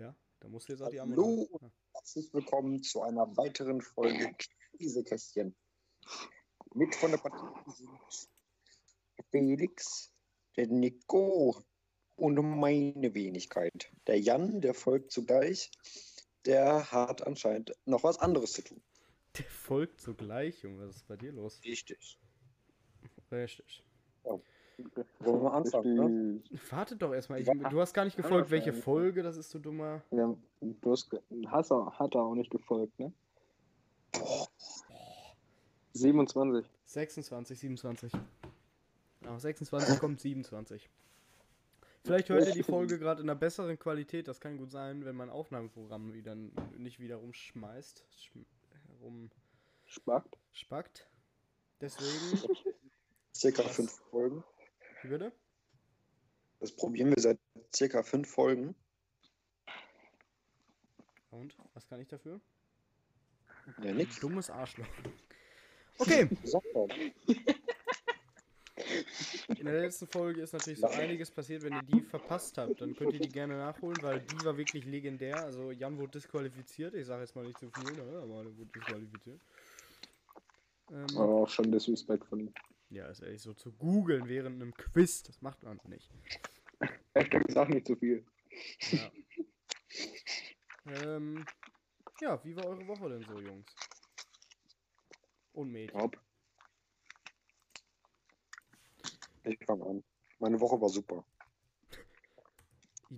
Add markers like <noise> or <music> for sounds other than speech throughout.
Ja, da musst du jetzt auch die Arme. Hallo Ja. und herzlich willkommen zu einer weiteren Folge Käsekästchen. Mit von der Partie sind Felix, der Nico und meine Wenigkeit. Der Jan, der folgt zugleich, der hat anscheinend noch was anderes zu tun. Der folgt sogleich, Junge. Was ist bei dir los? Richtig. Richtig. Wollen wir anfangen, ne? Wartet doch erstmal. Ich, du hast gar nicht gefolgt, welche. Folge, das ist so dummer. Ja, du hast, hast er, hat er auch nicht gefolgt, ne? 27. 26, 27. Nach 26 kommt 27. Vielleicht hört ihr die Folge gerade in einer besseren Qualität. Das kann gut sein, wenn mein Aufnahmeprogramm wieder nicht wieder rumschmeißt. Schm herum Spackt. spackt. Deswegen. <laughs> Circa fünf Folgen. Wie bitte? Das probieren wir seit circa fünf Folgen. Und? Was kann ich dafür? Ja, nix. Dummes Arschloch. Okay, <laughs> in der letzten Folge ist natürlich so einiges passiert. Wenn ihr die verpasst habt, dann könnt ihr die gerne nachholen, weil die war wirklich legendär. Also Jan wurde disqualifiziert. Ich sage jetzt mal nicht zu viel, ne? aber er wurde disqualifiziert. Ähm, Aber auch schon Disrespect von ihm. Ja, ist ehrlich so zu googeln während einem Quiz, das macht man nicht. Hashtag ist auch nicht so viel. Ja. ähm, ja, wie war eure Woche denn so, Jungs? Und Mädchen. Ich fange an. Meine Woche war super.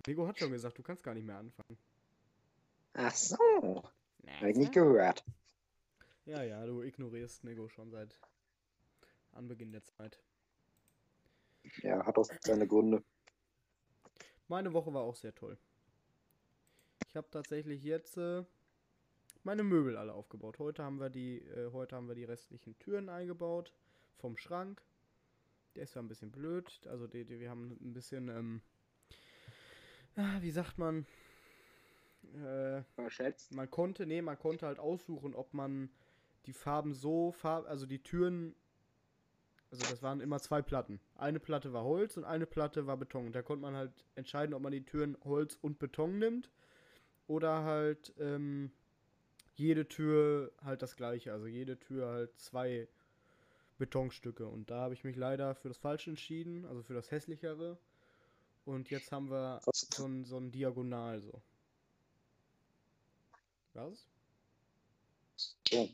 Lego hat schon gesagt, du kannst gar nicht mehr anfangen. Ach so. Hab ich nicht gehört. Ja, ja, du ignorierst Nego schon seit Anbeginn der Zeit. Ja, hat auch seine Gründe. Meine Woche war auch sehr toll. Ich habe tatsächlich jetzt äh, meine Möbel alle aufgebaut. Heute haben wir die, äh, heute haben wir die restlichen Türen eingebaut vom Schrank. Der ist zwar ein bisschen blöd, also die, die, wir haben ein bisschen, ähm, ah, wie sagt man, äh, Verschätzt. man konnte, nee, man konnte halt aussuchen, ob man die Farben so, farb, also die Türen, also das waren immer zwei Platten. Eine Platte war Holz und eine Platte war Beton. Und da konnte man halt entscheiden, ob man die Türen Holz und Beton nimmt oder halt ähm, jede Tür halt das gleiche. Also jede Tür halt zwei Betonstücke. Und da habe ich mich leider für das Falsche entschieden, also für das hässlichere. Und jetzt haben wir so ein, so ein Diagonal so. Was? So.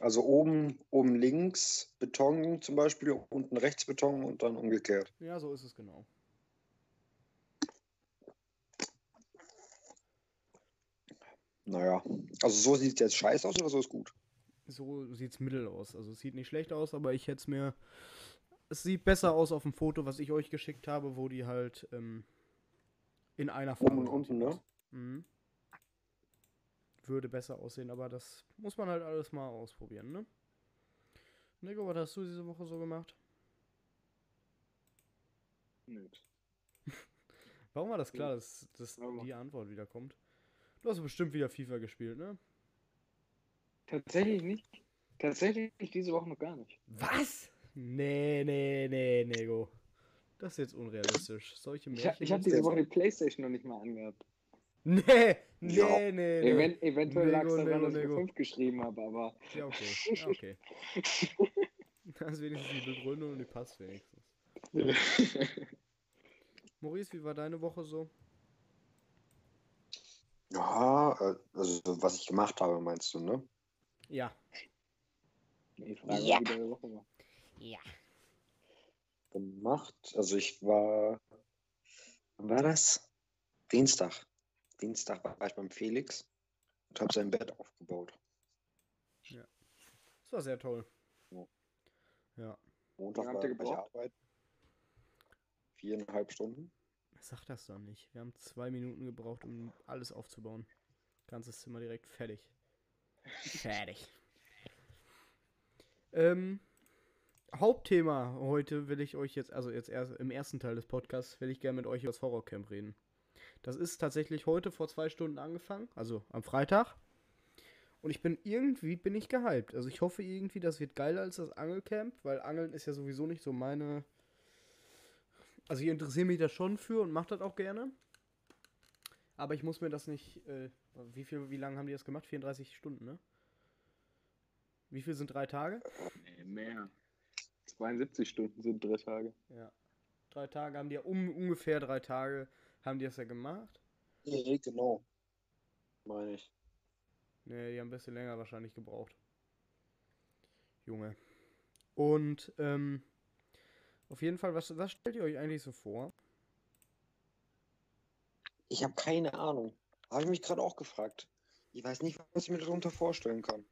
Also oben, oben links Beton zum Beispiel, unten rechts Beton und dann umgekehrt. Ja, so ist es genau. Naja. Also so sieht es jetzt scheiße aus oder so ist gut? So sieht's mittel aus. Also es sieht nicht schlecht aus, aber ich hätte es mir. Es sieht besser aus auf dem Foto, was ich euch geschickt habe, wo die halt ähm, in einer Farbe. Oben und unten, ne? Mhm. Würde besser aussehen, aber das muss man halt alles mal ausprobieren, ne? Nico, was hast du diese Woche so gemacht? Nix. <laughs> Warum war das klar, dass, dass die Antwort wieder kommt? Du hast bestimmt wieder FIFA gespielt, ne? Tatsächlich nicht. Tatsächlich diese Woche noch gar nicht. Was? Nee, nee, nee, Nego. Das ist jetzt unrealistisch. Solche Ich, Märchen. hab- ich habe diese Woche die Playstation noch nicht mal angehört. Nee, nee, Ja. nee, nee. Event, eventuell lag es daran, dass ich Nego. 5 geschrieben habe, aber Ja, okay. <laughs> Ja, okay. <laughs> Das ist wenigstens die Begründung und die passt wenigstens. <laughs> Maurice, wie war deine Woche so? Ja, also was ich gemacht habe, meinst du, ne? Ja. Frage Ja. war, wie deine Woche war. Ja. Gemacht. Also ich war. Wann war das? Dienstag. Dienstag war ich beim Felix und habe sein Bett aufgebaut. Das war sehr toll. Ja. Ja. Montag Wie habt war ihr ich gebraucht? Arbeit. Viereinhalb Stunden. Sag das doch nicht. Wir haben zwei Minuten gebraucht, um alles aufzubauen. Ganzes Zimmer direkt fertig. Fertig. <laughs> Ähm, Hauptthema heute will ich euch jetzt, also jetzt erst im ersten Teil des Podcasts, will ich gerne mit euch über das Horrorcamp reden. Das ist tatsächlich heute vor zwei Stunden angefangen, also am Freitag. Und ich bin irgendwie, bin ich gehypt. Also ich hoffe irgendwie, das wird geiler als das Angelcamp, weil Angeln ist ja sowieso nicht so meine. Also ich interessiere mich da schon für und mache das auch gerne. Aber ich muss mir das nicht. Äh, wie viel, wie lange haben die das gemacht? 34 Stunden, ne? Wie viel sind drei Tage? Nee, mehr. 72 Stunden sind drei Tage. Ja. Drei Tage haben die ja um, ungefähr drei Tage haben die das ja gemacht. Nee, genau. Meine ich. Ne, die haben ein bisschen länger wahrscheinlich gebraucht. Junge. Und, ähm, auf jeden Fall, was, was stellt ihr euch eigentlich so vor? Ich habe keine Ahnung. Habe ich mich gerade auch gefragt. Ich weiß nicht, was ich mir darunter vorstellen kann.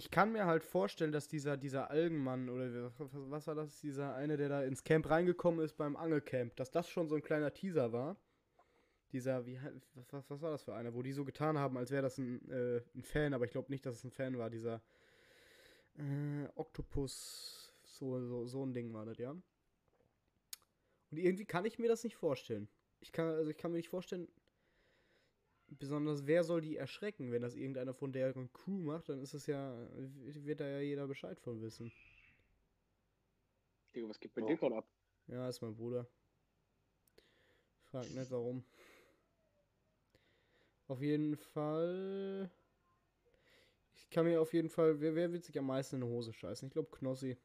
Ich kann mir halt vorstellen, dass dieser, dieser Algenmann oder was, war das, dieser eine, der da ins Camp reingekommen ist beim Angelcamp, dass das schon so ein kleiner Teaser war. Dieser, wie, was, was war das für einer, wo die so getan haben, als wäre das ein, äh, ein Fan, aber ich glaube nicht, dass es ein Fan war, dieser äh, Oktopus, so, so, so ein Ding war das, ja. Und irgendwie kann ich mir das nicht vorstellen. Ich kann, also ich kann mir nicht vorstellen, besonders wer soll die erschrecken, wenn das irgendeiner von deren Crew macht, dann ist es ja, wird da ja jeder Bescheid von wissen. Digga, was geht bei Ja. dir gerade ab? Ja, ist mein Bruder. Frag nicht warum. Auf jeden Fall. Ich kann mir auf jeden Fall. Wer, wer wird sich am meisten in eine Hose scheißen? Ich glaube Knossi.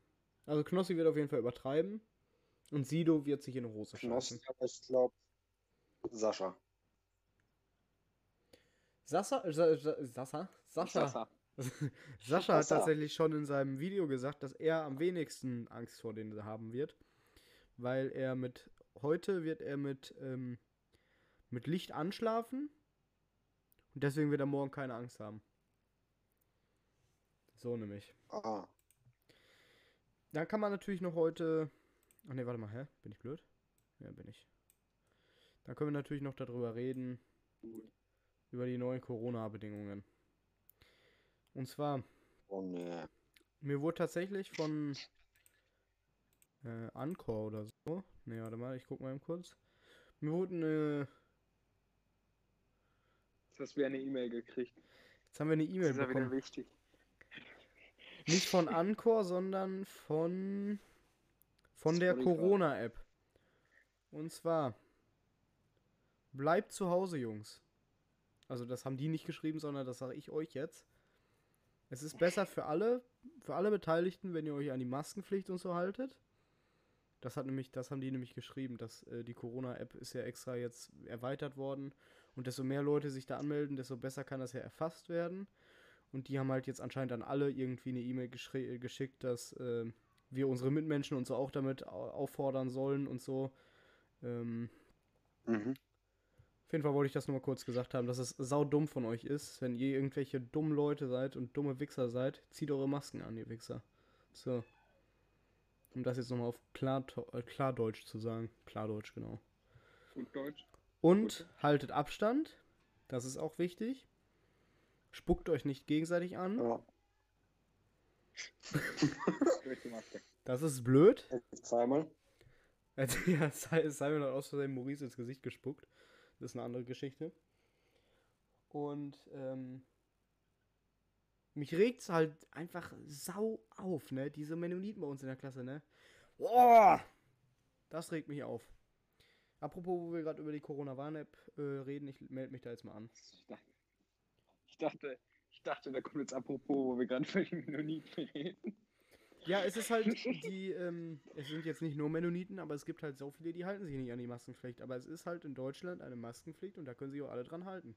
Also Knossi wird auf jeden Fall übertreiben. Und Sido wird sich in eine Hose Knossi, scheißen. aber ich glaube Sascha. Sascha, Sa, Sascha? Sascha. Sasa. <laughs> Sascha hat Sascha. tatsächlich schon in seinem Video gesagt, dass er am wenigsten Angst vor denen haben wird. Weil er mit. Heute wird er mit, ähm, mit Licht anschlafen. Und deswegen wird er morgen keine Angst haben. So nämlich. Ah, Dann kann man natürlich noch heute. Ach ne, warte mal, hä? Bin ich blöd? Ja, bin ich. Dann können wir natürlich noch darüber reden. Über die neuen Corona-Bedingungen. Und zwar. oh ne. Mir wurde tatsächlich von äh, Anchor oder so. Ne, warte mal, ich guck mal eben kurz. Mir wurde eine. Jetzt hast du wieder eine E-Mail gekriegt. Jetzt haben wir eine Das E-Mail ist ja wieder bekommen. wichtig. Nicht von <laughs> Anchor, sondern von. Von der. Corona-App. Und zwar. Bleibt zu Hause, Jungs. Also, das haben die nicht geschrieben, sondern das sage ich euch jetzt. Es ist besser für alle, für alle Beteiligten, wenn ihr euch an die Maskenpflicht und so haltet. Das hat nämlich, das haben die nämlich geschrieben, dass äh, die Corona-App ist ja extra jetzt erweitert worden und desto mehr Leute sich da anmelden, desto besser kann das ja erfasst werden. Und die haben halt jetzt anscheinend an alle irgendwie eine E-Mail äh, geschickt, dass äh, wir unsere Mitmenschen und so auch damit au- auffordern sollen und so. Ähm, Mhm. Auf jeden Fall wollte ich das nur mal kurz gesagt haben, dass es saudumm von euch ist, wenn ihr irgendwelche dummen Leute seid und dumme Wichser seid, zieht eure Masken an, ihr Wichser. So. Um das jetzt nochmal auf klar, äh, Klardeutsch zu sagen. Klardeutsch, genau. Gut Deutsch. Und haltet Abstand. Das ist auch wichtig. Spuckt euch nicht gegenseitig an. Ja. <laughs> Das ist blöd. Also, <laughs> ja, Si- Simon hat aus Versehen Maurice ins Gesicht gespuckt. Das ist eine andere Geschichte. Und ähm, mich regt's halt einfach sau auf, ne? Diese Mennoniten bei uns in der Klasse, ne? Boah! Das regt mich auf. Apropos, wo wir gerade über die Corona-Warn-App äh, reden, ich melde mich da jetzt mal an. Ich dachte, ich dachte, ich dachte, da kommt jetzt apropos, wo wir gerade für die Mennoniten reden. Ja, es ist halt <laughs> die, ähm, es sind jetzt nicht nur Mennoniten, aber es gibt halt so viele, die halten sich nicht an die Maskenpflicht. Aber es ist halt in Deutschland eine Maskenpflicht und da können sich auch alle dran halten.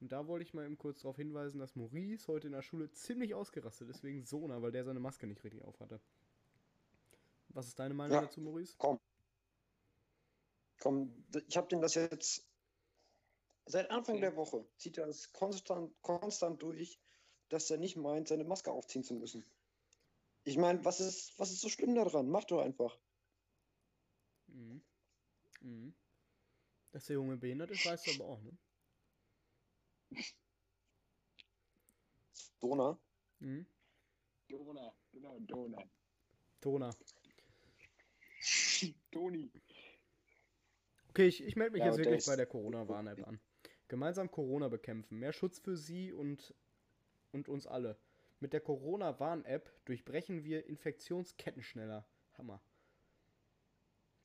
Und da wollte ich mal eben kurz darauf hinweisen, dass Maurice heute in der Schule ziemlich ausgerastet ist wegen Sona, weil der seine Maske nicht richtig auf hatte. Was ist deine Meinung Ja. dazu, Maurice? Komm. Komm, ich habe den das jetzt seit Anfang der Woche zieht er es konstant, konstant durch, dass er nicht meint, seine Maske aufziehen zu müssen. Ich meine, was ist, was ist so schlimm daran? Mach doch einfach. Mhm. Mhm. Dass der Junge behindert ist, weißt du aber auch, ne? Dona. Mhm. Dona, genau, Dona. Tona. Toni. Okay, ich, ich melde mich Ja, jetzt wirklich bei der Corona-Warn-App an. Gemeinsam Corona bekämpfen. Mehr Schutz für Sie und, und uns alle. Mit der Corona-Warn-App durchbrechen wir Infektionsketten schneller. Hammer.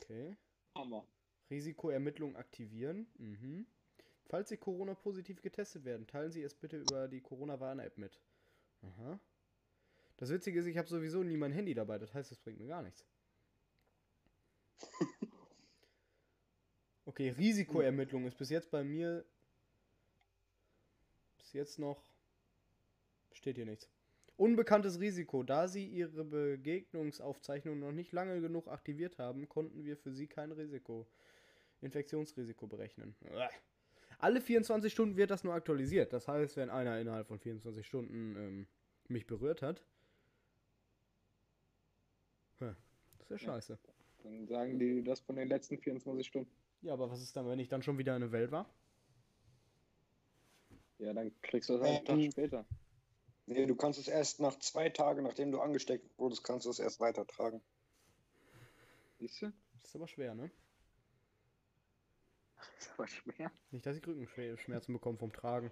Okay. Hammer. Risikoermittlung aktivieren. Mhm. Falls Sie Corona-positiv getestet werden, teilen Sie es bitte über die Corona-Warn-App mit. Aha. Das Witzige ist, ich habe sowieso nie mein Handy dabei, das heißt, es bringt mir gar nichts. <laughs> Okay, Risikoermittlung ist bis jetzt bei mir bis jetzt noch steht hier nichts. Unbekanntes Risiko. Da Sie Ihre Begegnungsaufzeichnung noch nicht lange genug aktiviert haben, konnten wir für Sie kein Risiko, Infektionsrisiko berechnen. Uah. Alle 24 Stunden wird das nur aktualisiert. Das heißt, wenn einer innerhalb von 24 Stunden ähm, mich berührt hat, das ist ja Ja. scheiße. Dann sagen die das von den letzten 24 Stunden. Ja, aber was ist dann, wenn ich dann schon wieder in der Welt war? Ja, dann kriegst du das halt einen Ähm. Tag später. Nee, du kannst es erst nach zwei Tagen, nachdem du angesteckt wurdest, kannst du es erst weitertragen. Siehst du? Das ist aber schwer, ne? Das ist aber schwer. Nicht, dass ich Rückenschmerzen bekomme vom Tragen.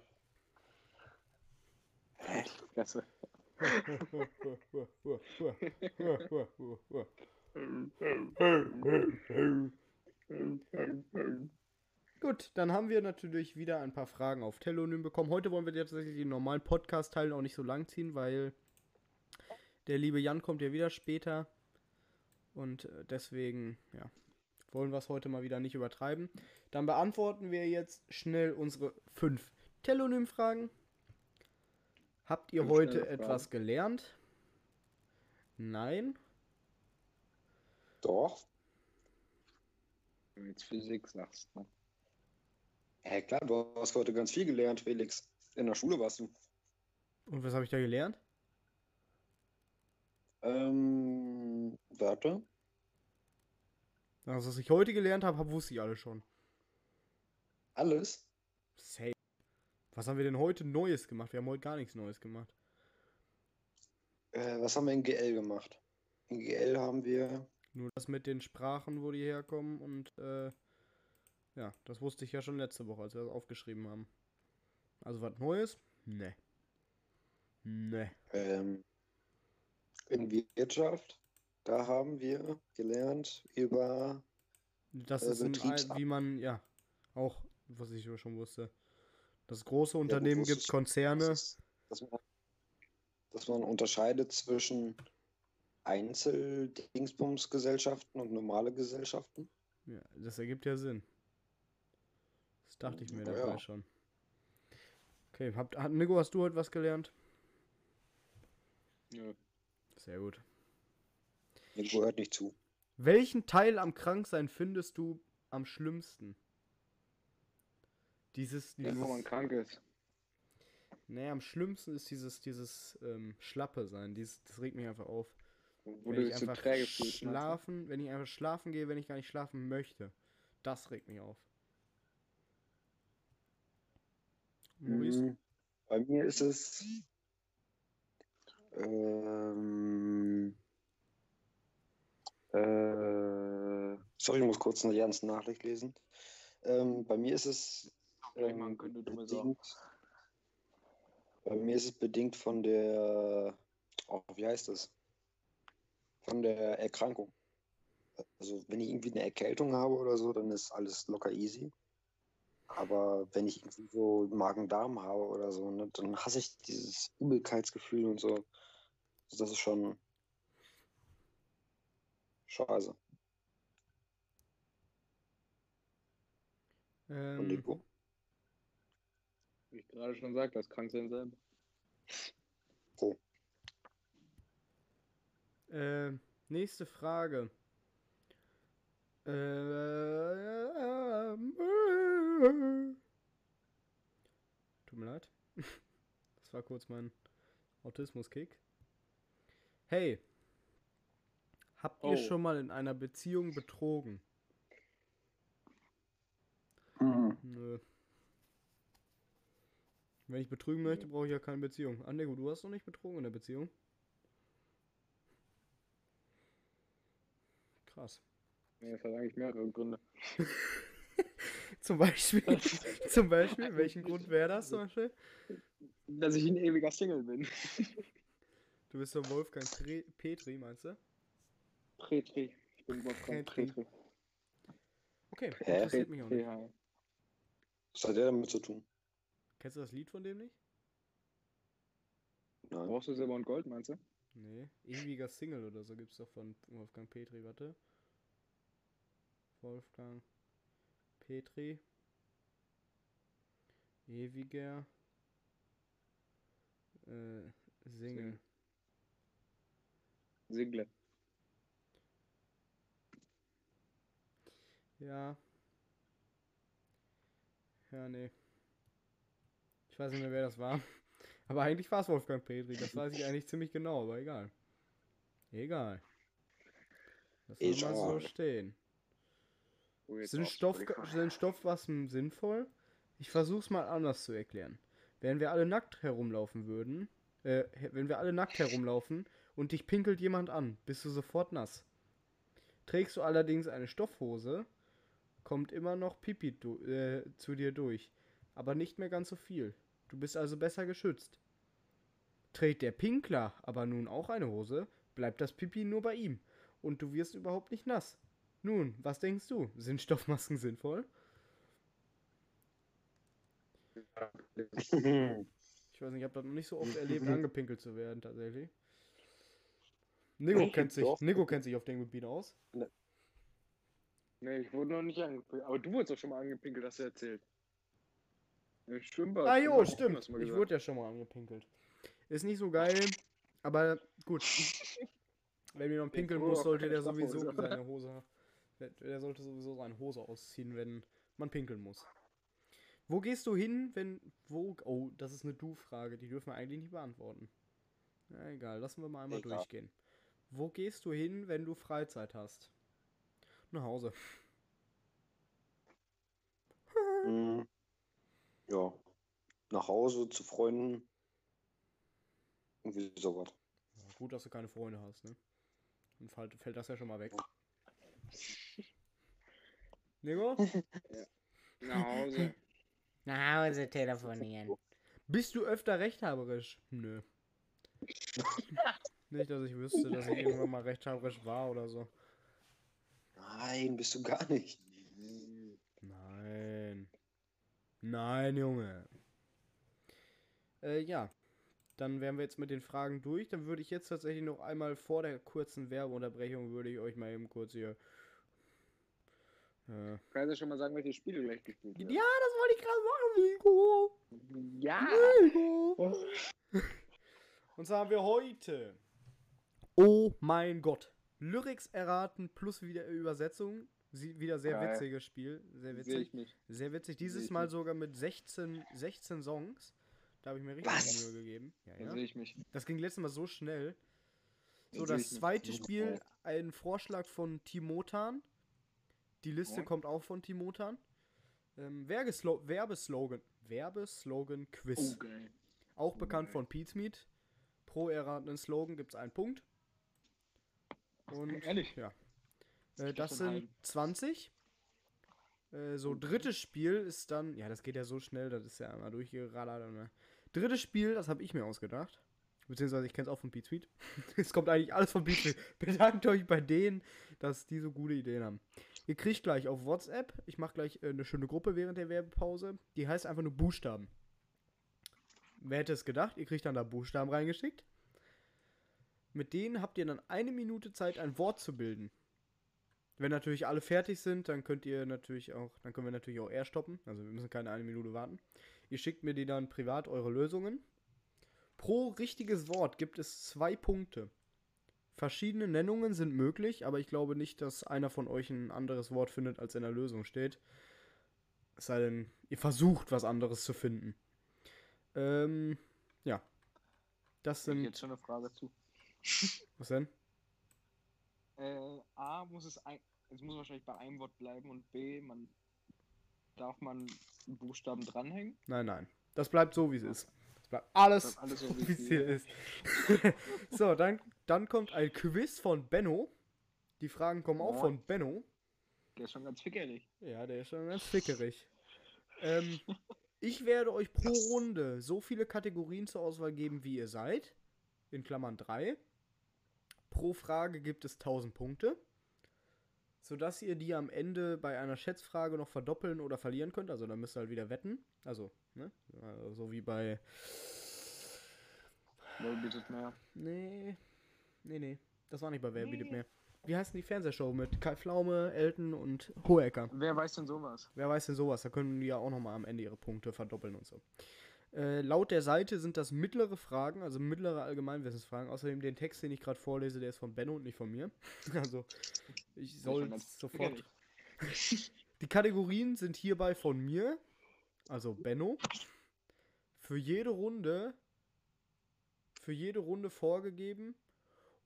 Fresse. Gut, dann haben wir natürlich wieder ein paar Fragen auf Telonym bekommen. Heute wollen wir tatsächlich den normalen Podcast-Teil auch nicht so lang ziehen, weil der liebe Jan kommt ja wieder später. Und äh, deswegen, ja, wollen wir es heute mal wieder nicht übertreiben. Dann beantworten wir jetzt schnell unsere fünf Telonym-Fragen. Habt ihr heute etwas gelernt? Nein. Doch. Wenn du jetzt Physik sagst. Ne? Ja, klar, du hast heute ganz viel gelernt, Felix. In der Schule warst du. Und was habe ich da gelernt? Ähm, warte. Das, was ich heute gelernt habe, hab, wusste ich alle schon. Alles? Safe. Was haben wir denn heute Neues gemacht? Wir haben heute gar nichts Neues gemacht. Äh, was haben wir in GL gemacht? In GL haben wir. Nur das mit den Sprachen, wo die herkommen und äh, ja, das wusste ich ja schon letzte Woche, als wir das aufgeschrieben haben. Also was Neues? Ne. Ne. Ähm, in Wirtschaft, da haben wir gelernt über. Das Äh, ist ein, wie man, ja, auch, was ich schon wusste. Dass es große Unternehmen gibt, wusstest- Konzerne. Das ist, dass, man, dass man unterscheidet zwischen Einzeldingsbumsgesellschaften und normale Gesellschaften. Ja, das ergibt ja Sinn. Das dachte ich mir Ja, dabei ja. schon. Okay, habt, hat, Nico, hast du heute was gelernt? Ja. Sehr gut. Nico hört nicht zu. Welchen Teil am Kranksein findest du am schlimmsten? Dieses, Ja, dieses wo man krank ist. nee, am schlimmsten ist dieses, dieses ähm, Schlappe sein. Dieses, das regt mich einfach auf. Wo wenn du ich einfach träge fühlst. schlafen, wenn ich einfach schlafen gehe, wenn ich gar nicht schlafen möchte. Das regt mich auf. Maurice? Mm, Bei mir ist es. Ähm, äh, sorry, ich muss kurz eine ganze Nachricht lesen. Ähm, bei mir ist es. Sachen. bedingt, bei mir ist es bedingt von der. Oh, wie heißt das? Von der Erkrankung. Also, wenn ich irgendwie eine Erkältung habe oder so, dann ist alles locker easy. Aber wenn ich irgendwie so Magen-Darm habe oder so, ne, dann hasse ich dieses Übelkeitsgefühl und so. Also das ist schon scheiße. Und Ähm, Nico? Wie ich gerade schon sagte, das Kranksein selber. äh, nächste Frage. Ähm, Tut mir leid. <laughs> Das war kurz mein Autismus-Kick. Hey, habt ihr Oh. schon mal in einer Beziehung betrogen? Mhm. Nö. Wenn ich betrügen möchte, brauche ich ja keine Beziehung. Ah, Nego, du hast noch nicht betrogen in der Beziehung? Krass. Ja, das hat eigentlich mehrere Gründe. <laughs> Zum Beispiel, <laughs> zum Beispiel, welchen Grund wäre das zum Beispiel? Dass ich ein ewiger Single bin. <laughs> Du bist doch Wolfgang Pre Petri, meinst du? Pretri. Ich bin Wolfgang Petri. Pretri. Okay, Hä? interessiert mich auch nicht. Ja. Was hat der damit zu tun? Kennst du das Lied von dem nicht? Nein. Brauchst du Silber und Gold, meinst du? Nee. Ewiger Single oder so gibt's doch von Wolfgang Petri, warte. Wolfgang Petri. Ewiger äh, Single. Single. Ja. Ja, nee. Ich weiß nicht mehr, wer das war. <laughs> Aber eigentlich war es Wolfgang Petri. Das weiß ich eigentlich ziemlich genau, aber egal. Egal. Das soll mal so stehen. Oh, Sind Stoff, sind Stoffwassen sinnvoll? Ich versuch's mal anders zu erklären. Wenn wir alle nackt herumlaufen würden, äh, wenn wir alle nackt herumlaufen und dich pinkelt jemand an, bist du sofort nass. Trägst du allerdings eine Stoffhose, kommt immer noch Pipi du, äh, zu dir durch, aber nicht mehr ganz so viel. Du bist also besser geschützt. Trägt der Pinkler aber nun auch eine Hose, bleibt das Pipi nur bei ihm und du wirst überhaupt nicht nass. Nun, was denkst du? Sind Stoffmasken sinnvoll? Ich weiß nicht, ich habe das noch nicht so oft erlebt, angepinkelt zu werden, tatsächlich. Nico kennt sich. Nico kennt sich auf dem Gebiet aus. Nee, ich wurde noch nicht angepinkelt. Aber du wurdest doch schon mal angepinkelt, hast du erzählt. Im Schwimmbad. Ah jo, stimmt. Ich wurde ja schon mal angepinkelt. Ist nicht so geil, aber gut. <laughs> Wenn jemand Den pinkeln muss, sollte der sowieso seine Hose. Der, der sollte sowieso seine Hose ausziehen, wenn man pinkeln muss. Wo gehst du hin, wenn. Wo. Oh, das ist eine Du-Frage, die dürfen wir eigentlich nicht beantworten. Na egal, lassen wir mal einmal Egal. durchgehen. Wo gehst du hin, wenn du Freizeit hast? Nach Hause. Hm. Ja. Nach Hause zu Freunden. Irgendwie sowas. Ja, gut, dass du keine Freunde hast, ne? Dann fällt, fällt das ja schon mal weg. Nico? Nach Hause. Nach Hause telefonieren. Bist du öfter rechthaberisch? Nö. Nicht, dass ich wüsste, dass ich irgendwann mal rechthaberisch war oder so. Nein, bist du gar nicht. Nein. Nein, Junge. Äh, ja. Dann wären wir jetzt mit den Fragen durch. Dann würde ich jetzt tatsächlich noch einmal vor der kurzen Werbeunterbrechung würde ich euch mal eben kurz hier. Äh, Kannst du schon mal sagen, welche Spiele gleich gespielt ja, werden? das wollte ich gerade machen, Nico. Ja! Nico. <laughs> Und zwar haben wir heute. Oh mein Gott. Lyrics erraten plus wieder Übersetzung. Sie, wieder sehr Geil. witziges Spiel. Sehr witzig. Sehr witzig. Dieses ich Mal nicht. sogar mit 16, 16 Songs. Da habe ich mir richtig Was? Mühe gegeben. Ja, Da ja. sehe ich mich. Das ging letztes Mal so schnell. Da So, das zweite. Spiel, ein Vorschlag von Timotan. Die Liste Moin. kommt auch von Timotan. Ähm, Werbeslo Werbeslogan. Werbeslogan Quiz. Oh, geil. Auch bekannt Geil. von Pete's Meat. Pro erratenen Slogan gibt es einen Punkt. Und Ehrlich? ja. Das Äh, das sind 20. Äh, so, Oh. drittes Spiel ist dann. Ja, das geht ja so schnell, das ist ja einmal durchgeradert. Ne? Drittes Spiel, das habe ich mir ausgedacht. Beziehungsweise ich kenne es auch von Meat. <laughs> es kommt eigentlich alles von Meat. Bedankt euch bei denen, dass die so gute Ideen haben. Ihr kriegt gleich auf WhatsApp, ich mache gleich äh, eine schöne Gruppe während der Werbepause. Die heißt einfach nur Buchstaben. Wer hätte es gedacht? Ihr kriegt dann da Buchstaben reingeschickt. Mit denen habt ihr dann eine Minute Zeit, ein Wort zu bilden. Wenn natürlich alle fertig sind, dann könnt ihr natürlich auch, dann können wir natürlich auch eher stoppen. Also wir müssen keine eine Minute warten. Ihr schickt mir die dann privat eure Lösungen. Pro richtiges Wort gibt es zwei Punkte. Verschiedene Nennungen sind möglich, aber ich glaube nicht, dass einer von euch ein anderes Wort findet, als in der Lösung steht. Es sei denn, ihr versucht, was anderes zu finden. Ähm, ja. Das Ich sind. jetzt schon eine Frage zu. <laughs> Was denn? Äh, A, muss es ein. Es muss wahrscheinlich bei einem Wort bleiben und B, man. Darf man einen Buchstaben dranhängen? Nein, nein. Das bleibt so, wie es ist. Das bleibt alles, Das bleibt alles so, wie es hier ist. <laughs> so, dann, dann kommt ein Quiz von Benno. Die Fragen kommen auch von Benno. Der ist schon ganz fickerig. Ja, der ist schon ganz fickerig. ähm, ich werde euch pro Runde so viele Kategorien zur Auswahl geben, wie ihr seid. In Klammern 3. Pro Frage gibt es 1000 Punkte. sodass ihr die am Ende bei einer Schätzfrage noch verdoppeln oder verlieren könnt. Also dann müsst ihr halt wieder wetten. Also, ne? Also, so wie bei. Bietet mehr? Nee. Nee, nee. Das war nicht bei Wer bietet mehr. Wie heißt denn die Fernsehshow mit Kai Pflaume, Elton und Hohecker? Wer weiß denn sowas? Wer weiß denn sowas? Da können die ja auch nochmal am Ende ihre Punkte verdoppeln und so. Äh, laut der Seite sind das mittlere Fragen, also mittlere Allgemeinwissensfragen. Außerdem den Text, den ich gerade vorlese, der ist von Benno und nicht von mir. <laughs> Also ich soll sofort. Die Kategorien sind hierbei von mir, also Benno, für jede Runde, für jede Runde vorgegeben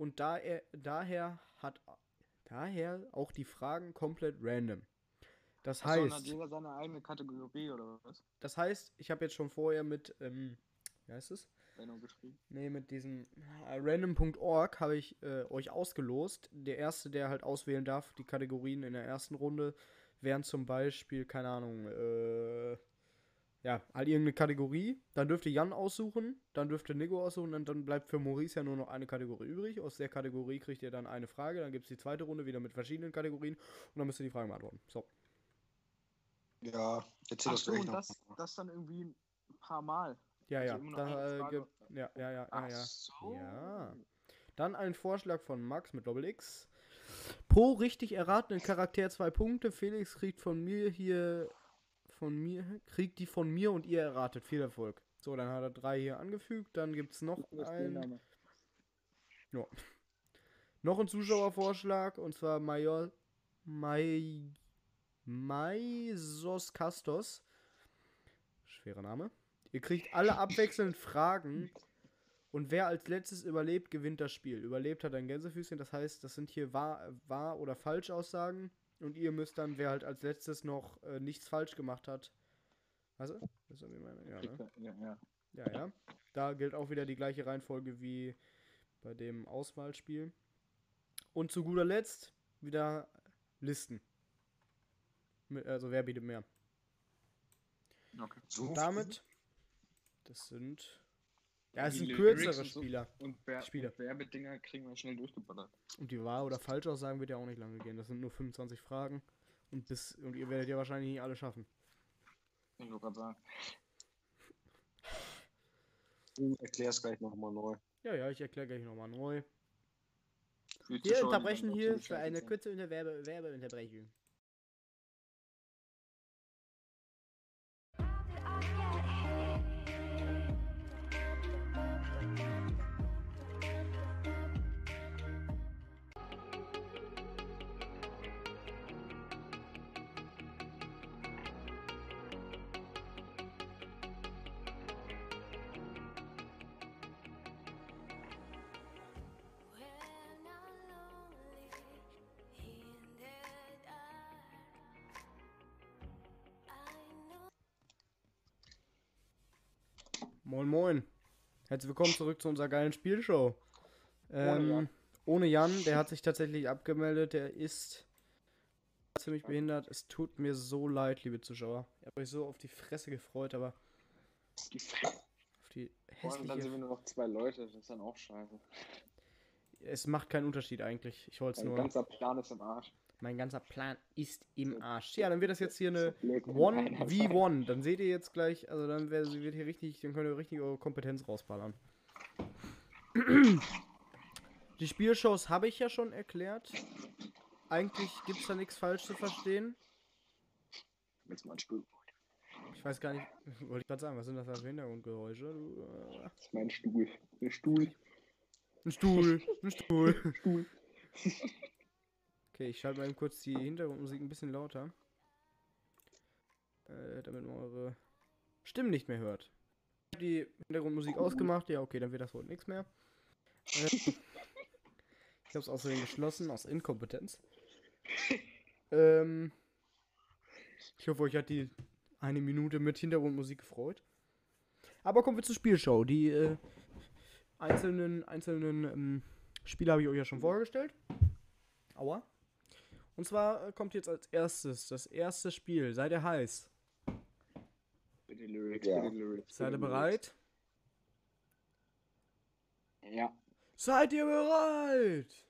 und da er, daher hat daher auch die Fragen komplett random. Das Achso, heißt, jeder seine eigene Kategorie oder was? das heißt, ich habe jetzt schon vorher mit, ähm, wie heißt es? Geschrieben. Nee, mit diesem äh, random.org habe ich äh, euch ausgelost. Der erste, der halt auswählen darf, die Kategorien in der ersten Runde, wären zum Beispiel, keine Ahnung, äh, ja, halt irgendeine Kategorie. Dann dürfte Jan aussuchen, dann dürfte Nico aussuchen und dann bleibt für Maurice ja nur noch eine Kategorie übrig. Aus der Kategorie kriegt ihr dann eine Frage, dann gibt es die zweite Runde wieder mit verschiedenen Kategorien und dann müsst ihr die Fragen beantworten. So. Ja, erzähl Ach das so, gleich und noch. das, das dann irgendwie ein paar Mal. Ja, ja. Also immer nur Da, äh, ja, ja, ja, ja, Ach ja. so. Ja. Dann ein Vorschlag von Max mit Doppel X. Pro richtig erratenen Charakter zwei Punkte. Felix kriegt von mir hier von mir kriegt die von mir und ihr erratet. Viel Erfolg. So, dann hat er drei hier angefügt. Dann gibt es noch ein, noch einen Zuschauervorschlag und zwar Major Mai Maisos Castos. Schwerer Name. Ihr kriegt alle abwechselnd Fragen und wer als letztes überlebt, gewinnt das Spiel. Überlebt hat ein Gänsefüßchen, das heißt, das sind hier wahr, wahr oder falsch Aussagen und ihr müsst dann, wer halt als letztes noch äh, nichts falsch gemacht hat. Also, das ist wie meine, ja, ne? Ja, ja. Ja, ja. Da gilt auch wieder die gleiche Reihenfolge wie bei dem Auswahlspiel. Und zu guter Letzt wieder Listen. Mit, also wer bietet mehr? Okay. So Und damit, das sind, ja, es sind kürzere und so. Spieler. Und, Wer Spiele. und Werbedinger kriegen wir schnell durchgeballert. Und die wahr oder falsch aussagen wird ja auch nicht lange gehen. Das sind nur 25 Fragen. Und bis, und ihr werdet ja wahrscheinlich nicht alle schaffen. Ich wollte gerade sagen. Du erklärst gleich nochmal neu. Ja, ja, ich erkläre gleich nochmal neu. Wir unterbrechen hier für eine kurze Unter- Werbe Werbeunterbrechung. Moin Moin. Herzlich willkommen zurück zu unserer geilen Spielshow. Ähm, Jan. ohne Jan, der hat sich tatsächlich abgemeldet. Der ist ziemlich behindert. Es tut mir so leid, liebe Zuschauer. Ihr habt euch so auf die Fresse gefreut, aber Die Fresse. auf die Vor allem dann sind hässliche. wir nur noch zwei Leute, das ist dann auch scheiße. Es macht keinen Unterschied eigentlich. Ich wollte es Mein nur. ganzer Plan ist im Arsch. Mein ganzer Plan ist im Arsch. Ja, dann wird das jetzt hier eine So blöd, wenn einer sagt. 1v1. Dann seht ihr jetzt gleich, also dann wird hier richtig, dann könnt ihr richtig eure Kompetenz rausballern. <clears throat> Die Spielshows habe ich ja schon erklärt. Eigentlich gibt es da nichts falsch zu verstehen. Jetzt mal ein Stuhl. Ich weiß gar nicht, <laughs> wollte ich gerade sagen, was sind das da für Hintergrundgeräusche? Du, äh, Das ist mein Stuhl. Der Stuhl. ein Stuhl, ein Stuhl. <laughs> Stuhl. <laughs> Okay, ich schalte mal eben kurz die Hintergrundmusik ein bisschen lauter. Äh, damit man eure Stimmen nicht mehr hört. Ich hab die Hintergrundmusik ausgemacht. Ja, okay, dann wird das wohl nichts mehr. Äh, <laughs> ich habe es außerdem geschlossen, aus Inkompetenz. Ähm, ich hoffe, euch hat die eine Minute mit Hintergrundmusik gefreut. Aber kommen wir zur Spielshow. Die äh, einzelnen, einzelnen ähm, Spiele habe ich euch ja schon vorgestellt. Aua. Und zwar äh, kommt jetzt als erstes das erste Spiel. Seid ihr heiß? Bitte Lyrics, Ja. bitte Lyrics. Seid ihr bereit? Lyrics. Ja. Seid ihr bereit?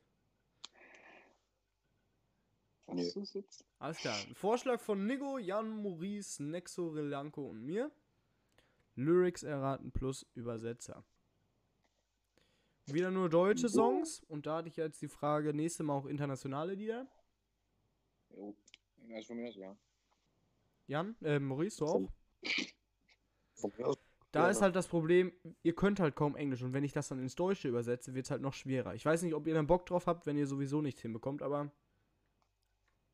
Nee. Alles klar. Ein Vorschlag von Nigo, Jan, Maurice, Nexo, Relanco und mir. Lyrics erraten plus Übersetzer. Wieder nur deutsche Songs. Und da hatte ich jetzt die Frage, nächste Mal auch internationale Lieder. Jo. Also von mir aus, ja. Jan, äh, Maurice, du auch? Von mir aus Da Gerne. ist halt das Problem, ihr könnt halt kaum Englisch. Und wenn ich das dann ins Deutsche übersetze, wird es halt noch schwerer. Ich weiß nicht, ob ihr dann Bock drauf habt, wenn ihr sowieso nichts hinbekommt, aber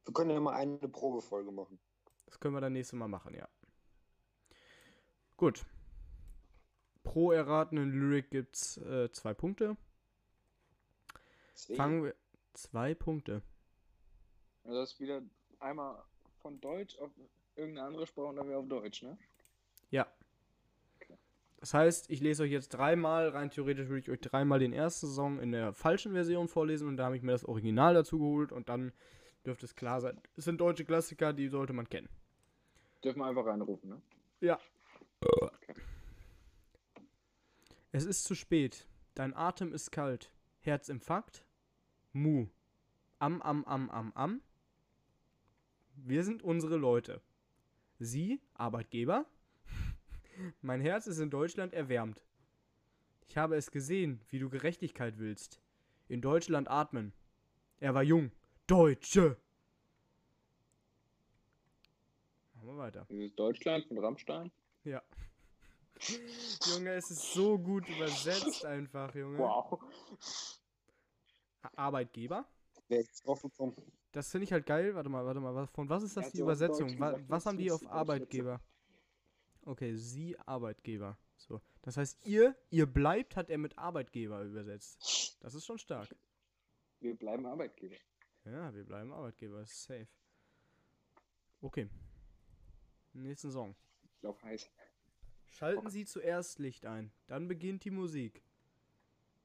Wir können ja mal eine Probefolge machen. Das können wir dann nächstes Mal machen, ja. Gut. Pro erratenen Lyric gibt's äh, zwei Punkte. Fangen wir. Zwei Punkte. Also das ist wieder einmal von Deutsch auf irgendeine andere Sprache und dann wieder auf Deutsch, ne? Ja. Das heißt, ich lese euch jetzt dreimal, rein theoretisch würde ich euch dreimal den ersten Song in der falschen Version vorlesen und da habe ich mir das Original dazu geholt und dann dürfte es klar sein. Es sind deutsche Klassiker, die sollte man kennen. Dürfen wir einfach reinrufen, ne? Ja. Es ist zu spät. Dein Atem ist kalt. Herzinfarkt. Mu. Am, am, am, am, am. Wir sind unsere Leute. Sie, Arbeitgeber. Mein Herz ist in Deutschland erwärmt. Ich habe es gesehen, wie du Gerechtigkeit willst. In Deutschland atmen. Er war jung. Deutsche. Machen wir weiter. Dieses Deutschland von Rammstein. Ja. <laughs> Junge, es ist so gut übersetzt einfach, Junge. Wow. Arbeitgeber? wer ist drauf gekommen? Das finde ich halt geil. Warte mal, warte mal. Von was ist das hat die Übersetzung? Gesagt, was haben die auf Arbeitgeber? Okay, sie Arbeitgeber. So. Das heißt, ihr, ihr bleibt, hat er mit Arbeitgeber übersetzt. Das ist schon stark. Wir bleiben Arbeitgeber. Ja, wir bleiben Arbeitgeber. Ist safe. Okay. Nächsten Song. Ich glaub heiß. Schalten Sie zuerst Licht ein, dann beginnt die Musik.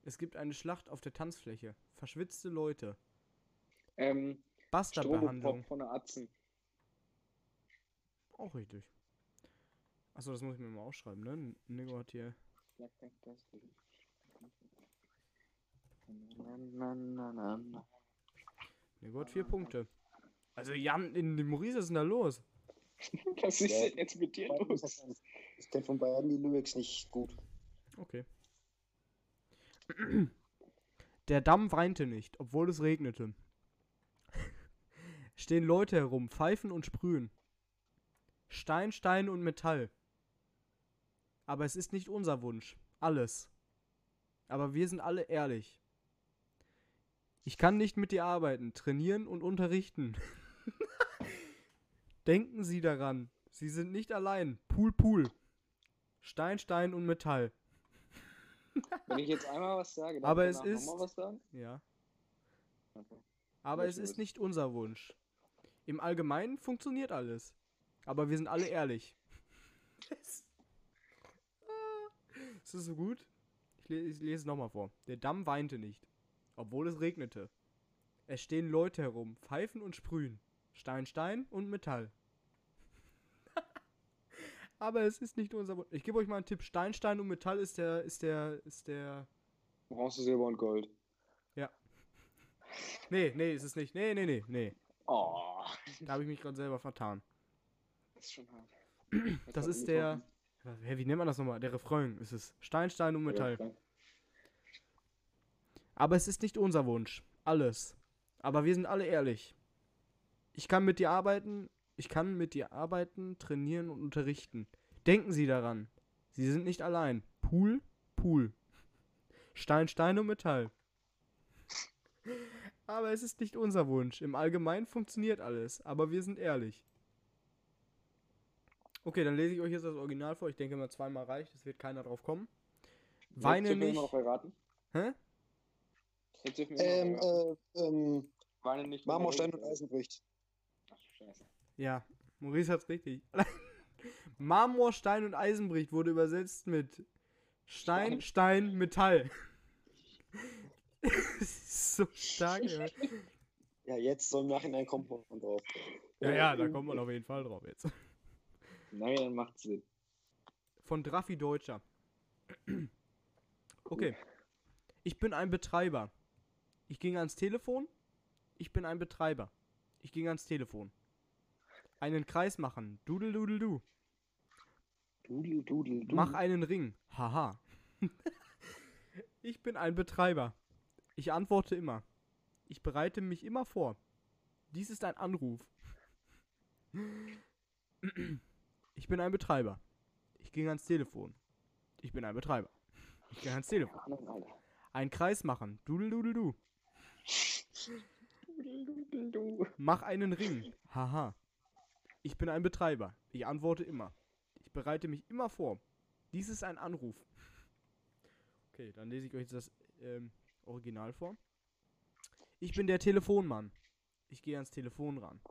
Es gibt eine Schlacht auf der Tanzfläche. Verschwitzte Leute. Ähm, Bastardbehandlung. Von der Atzen. Auch richtig. Achso, das muss ich mir mal aufschreiben, ne? Nico hat hier. Nico hat vier Punkte. Also Jan, in dem Maurice, was ist denn da los? <laughs> Was ist denn jetzt mit dir los? Ich kenne von beiden die Lyrics nicht gut. Okay. <clears throat> Der Damm weinte nicht, obwohl es regnete. Stehen Leute herum, pfeifen und sprühen. Stein, Stein und Metall. Aber es ist nicht unser Wunsch. Alles. Aber wir sind alle ehrlich. Ich kann nicht mit dir arbeiten, trainieren und unterrichten. <laughs> Denken Sie daran. Sie sind nicht allein. Pool, Pool. Stein, Stein und Metall. Wenn ich jetzt einmal was sage, Aber ich es danach ist- noch mal was sagen? Ja. Okay. Aber es Welchen ist ist- nicht unser Wunsch. Im Allgemeinen funktioniert alles. Aber wir sind alle ehrlich. <laughs> Ist das so gut? Ich, le ich lese es nochmal vor. Der Damm weinte nicht, obwohl es regnete. Es stehen Leute herum, pfeifen und sprühen. Stein, Stein und Metall. <laughs> Aber es ist nicht unser. Ich gebe euch mal einen Tipp. Stein, Stein und Metall ist der, ist der, ist der. Bronze, Silber und Gold. Nee, nee, ist es nicht. Nee, nee, nee, nee. Oh, Da habe ich mich gerade selber vertan. das ist schon hart. <clears throat> Das ist der. Hä, wie nennt man das nochmal? Der Refrain ist es. Stein, Stein und Metall. Aber es ist nicht unser Wunsch. Alles. Aber wir sind alle ehrlich. Ich kann mit dir arbeiten. Ich kann mit dir arbeiten, trainieren und unterrichten. Denken Sie daran. Sie sind nicht allein. Pool, Pool. Stein, Stein und Metall. Aber es ist nicht unser Wunsch. Im Allgemeinen funktioniert alles. Aber wir sind ehrlich. Okay, dann lese ich euch jetzt das Original vor. Ich denke mal zweimal reicht. Es wird keiner drauf kommen. Weine dürfen wir nicht. noch erraten. Hä? Ähm, äh, ähm, Weine nicht. Marmor, Stein und Eisen bricht. Ach, scheiße. Ja, Maurice hat's richtig. <laughs> Marmor, Stein und Eisenbricht wurde übersetzt mit Stein, Stein. Stein, Metall. <laughs> ist <laughs> so stark, ja. Jetzt so im Nachhinein kommt man drauf. Ja, ja, da kommt man auf jeden Fall drauf jetzt. Nein, dann macht's Sinn. Von Draffi Deutscher. <clears throat> Okay. Ich bin ein Betreiber. Ich ging ans Telefon. Ich bin ein Betreiber. Ich ging ans Telefon. Einen Kreis machen. Dudel, dudel, du. Dudel, dudel, du. Mach einen Ring. Haha. <laughs> ich bin ein Betreiber. Ich antworte immer. Ich bereite mich immer vor. Dies ist ein Anruf. Ich bin ein Betreiber. Ich ging ans Telefon. Ich bin ein Betreiber. Ich ging ans Telefon. Ein Kreis machen. Dudel, dudel, du. Dudel, dudel, du. Mach einen Ring. Haha. Ich bin ein Betreiber. Ich antworte immer. Ich bereite mich immer vor. Dies ist ein Anruf. Okay, dann lese ich euch das ähm, Original vor. Ich bin der Telefonmann. Ich gehe ans Telefon ran.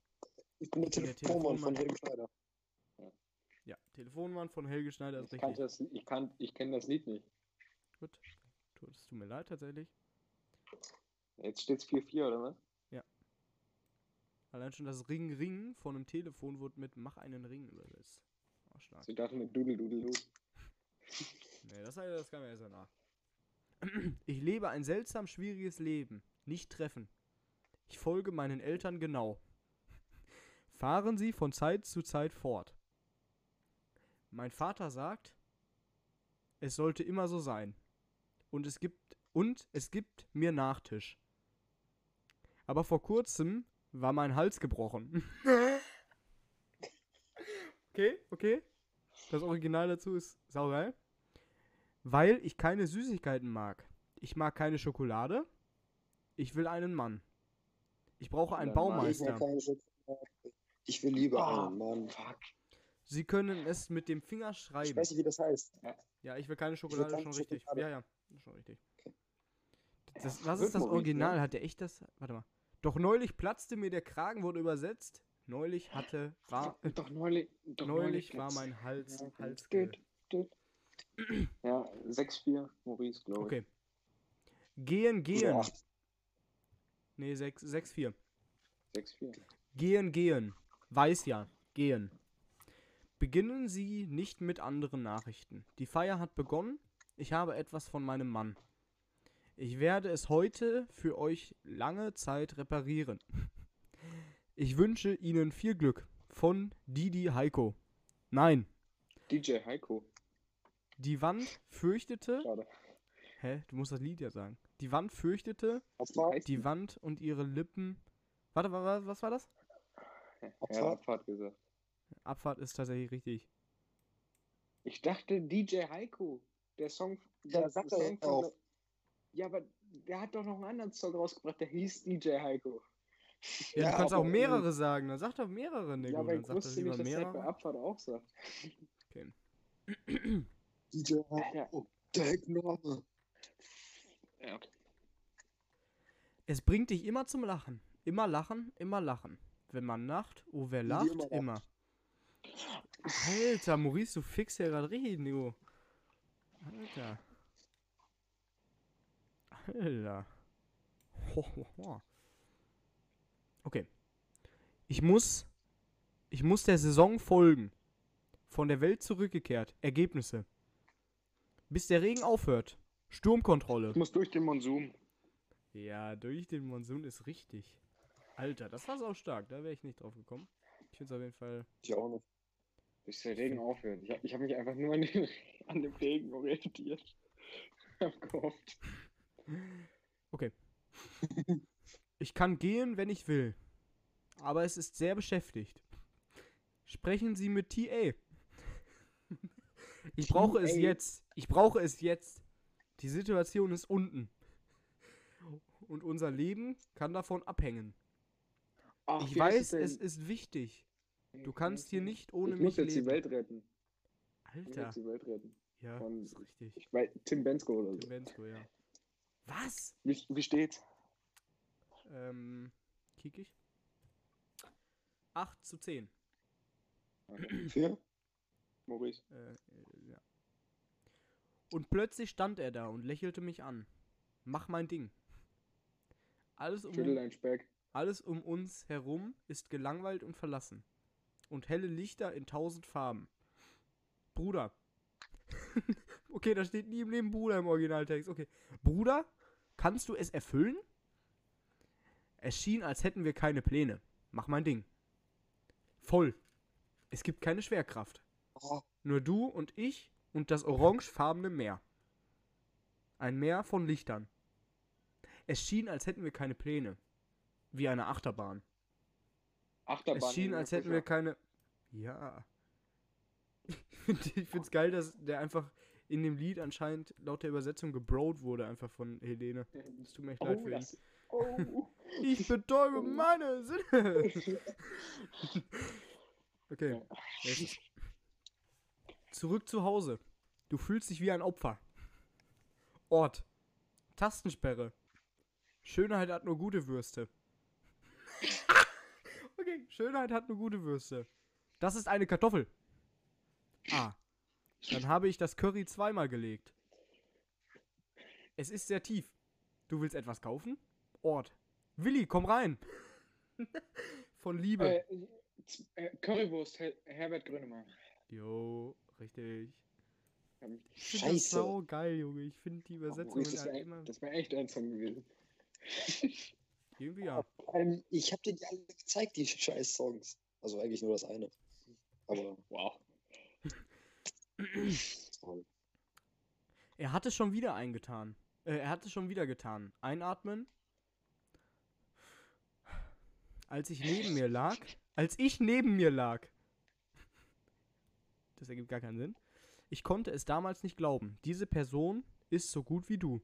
Ich bin der bin der Telefonmann von Telefonmann. Helge Schneider. Ja, Telefonmann von Helge Schneider ist Ich, richtig. das, ich, kann, ich kenne das Lied nicht. Gut. Es tut mir leid tatsächlich. Jetzt steht's 4-4, oder was? Allein schon das Ring Ring von einem Telefon wird mit Mach einen Ring übersetzt. Oh, stark. Also ich dachte mit Dudel, dudel, du. Nee, das, das kam ja erst danach. Ich lebe ein seltsam schwieriges Leben. Nicht treffen. Ich folge meinen Eltern genau. Fahren sie von Zeit zu Zeit fort. Mein Vater sagt, es sollte immer so sein. Und es gibt und es gibt mir Nachtisch. Aber vor kurzem war mein Hals gebrochen. <laughs> okay, okay. Das Original dazu ist saugeil. Weil ich keine Süßigkeiten mag. Ich mag keine Schokolade. Ich will einen Mann. Ich brauche einen Dann Ich, will Baumeister. ich will lieber Ah, einen Mann. Fuck. Sie können es mit dem Finger Ich schreiben. weiß nicht, wie das heißt. Ja, ich will keine Schokolade, keine schon richtig. Schokolade. Ja, ja, ist schon richtig. Okay. Das, Ja, was ist das Maurice, Original? ne? Hat der echt das? Warte mal. Doch neulich platzte mir der Kragen, wurde übersetzt. Neulich hatte, war, Doch neulich. Doch neulich war Platz. mein Hals, Ja, Hals Düt, ge düt. Ja, 6-4, Maurice, glaube ich. Okay. Gehen, gehen. acht. Nee, 6, 6, 4. 6-4. Gehen, gehen. Weiß ja. Gehen. Beginnen Sie nicht mit anderen Nachrichten. Die Feier hat begonnen. Ich habe etwas von meinem Mann. Ich werde es heute für euch lange Zeit reparieren. <laughs> Ich wünsche Ihnen viel Glück. Von Didi Heiko. Nein, DJ Heiko. Die Wand fürchtete. Schade. Hä? Du musst das Lied ja sagen. Die Wand fürchtete. Abfahrt? Die Wand und ihre Lippen. Warte, wa- wa- was war das? Er hat Abfahrt? Abfahrt gesagt. Abfahrt ist tatsächlich richtig. Ich dachte DJ Heiko. Der Song. Ja, der sag doch Song von-. Ja, aber der hat doch noch einen anderen Song rausgebracht, der hieß DJ Heiko. Ja, Ja, du kannst auch mehrere sagen. Dann sag doch mehrere, Nico. ja, aber dann ich doch wusste nicht, dass der bei mehrere. Abfahrt auch sagt. Okay. <clears throat> DJ Heiko. Der Heckname. Ja, okay. Es bringt dich immer zum Lachen. Immer lachen, immer lachen. Wenn man lacht, oh, wer lacht, immer immer. Alter, Maurice, du fix ja gerade richtig, Nico. Alter. Alter. Ho, ho, ho. Okay. Ich muss. Ich muss der Saison folgen. Von der Welt zurückgekehrt. Ergebnisse. Bis der Regen aufhört. Sturmkontrolle. Ich muss durch den Monsum. Ja, durch den Monsun ist richtig. Alter, das war auch stark. Da wäre ich nicht drauf gekommen. Ich finde es auf jeden Fall. Ich auch nicht. Bis der Regen aufhört. Ich habe ich hab mich einfach nur an, den, <laughs> an dem Regen orientiert. <laughs> hab gehofft. Okay. Ich kann gehen, wenn ich will. Aber es ist sehr beschäftigt. Sprechen Sie mit TA. Ich brauche es jetzt. Ich brauche es jetzt. Die Situation ist unten. Und unser Leben kann davon abhängen. Ach, Ich weiß, es ist wichtig. Du kannst hier nicht ohne ich mich muss jetzt leben. die Welt retten. Ich muss Alter. jetzt die Welt retten. Ja, von- ist richtig. Ich weiß, Tim Bensko oder Tim so. Bensko, ja. Was? Wie, wie steht's? Ähm, kick ich. 8 zu 10. Für? Maurice. Äh, äh, ja. Und plötzlich stand er da und lächelte mich an. Mach mein Ding. Alles um, alles um uns herum ist gelangweilt und verlassen. Und helle Lichter in tausend Farben. Bruder. <laughs> okay, da steht nie im Leben Bruder im Originaltext. Okay. Bruder, kannst du es erfüllen? Es schien, als hätten wir keine Pläne. Mach mein Ding. Voll. Es gibt keine Schwerkraft. Oh, Nur du und ich und das orangefarbene Meer. Ein Meer von Lichtern. Es schien, als hätten wir keine Pläne. Wie eine Achterbahn. Achterbahn. Es schien, als hätten wir keine. Ja. Ich finde find's geil, dass der einfach in dem Lied anscheinend laut der Übersetzung gebrot wurde, einfach von Helene. Es tut mir echt leid Oh, für ihn. oh. Ich betäube meine Sinne. <laughs> okay. Zurück zu Hause. Du fühlst dich wie ein Opfer. Ort. Tastensperre. Schönheit hat nur gute Würste. <laughs> okay, Schönheit hat nur gute Würste. Das ist eine Kartoffel. Ah. Dann habe ich das Curry zweimal gelegt. Es ist sehr tief. Du willst etwas kaufen? Ort. Willi, komm rein. <laughs> Von Liebe. Äh, äh, Currywurst, Her Herbert Grönemeyer. Jo, richtig. Hab ich- find das Scheiße. sau geil, Junge. Ich finde die Übersetzung Das halt wäre immer wär echt ein Song gewesen. irgendwie ja. Ähm, ich habe dir die alle gezeigt, die scheiß Songs. Also eigentlich nur das eine. Aber Wow. Er hat es schon wieder eingetan. Äh, er hat es schon wieder getan. Einatmen. Als ich neben mir lag. Als ich neben mir lag. Das ergibt gar keinen Sinn. Ich konnte es damals nicht glauben. Diese Person ist so gut wie du.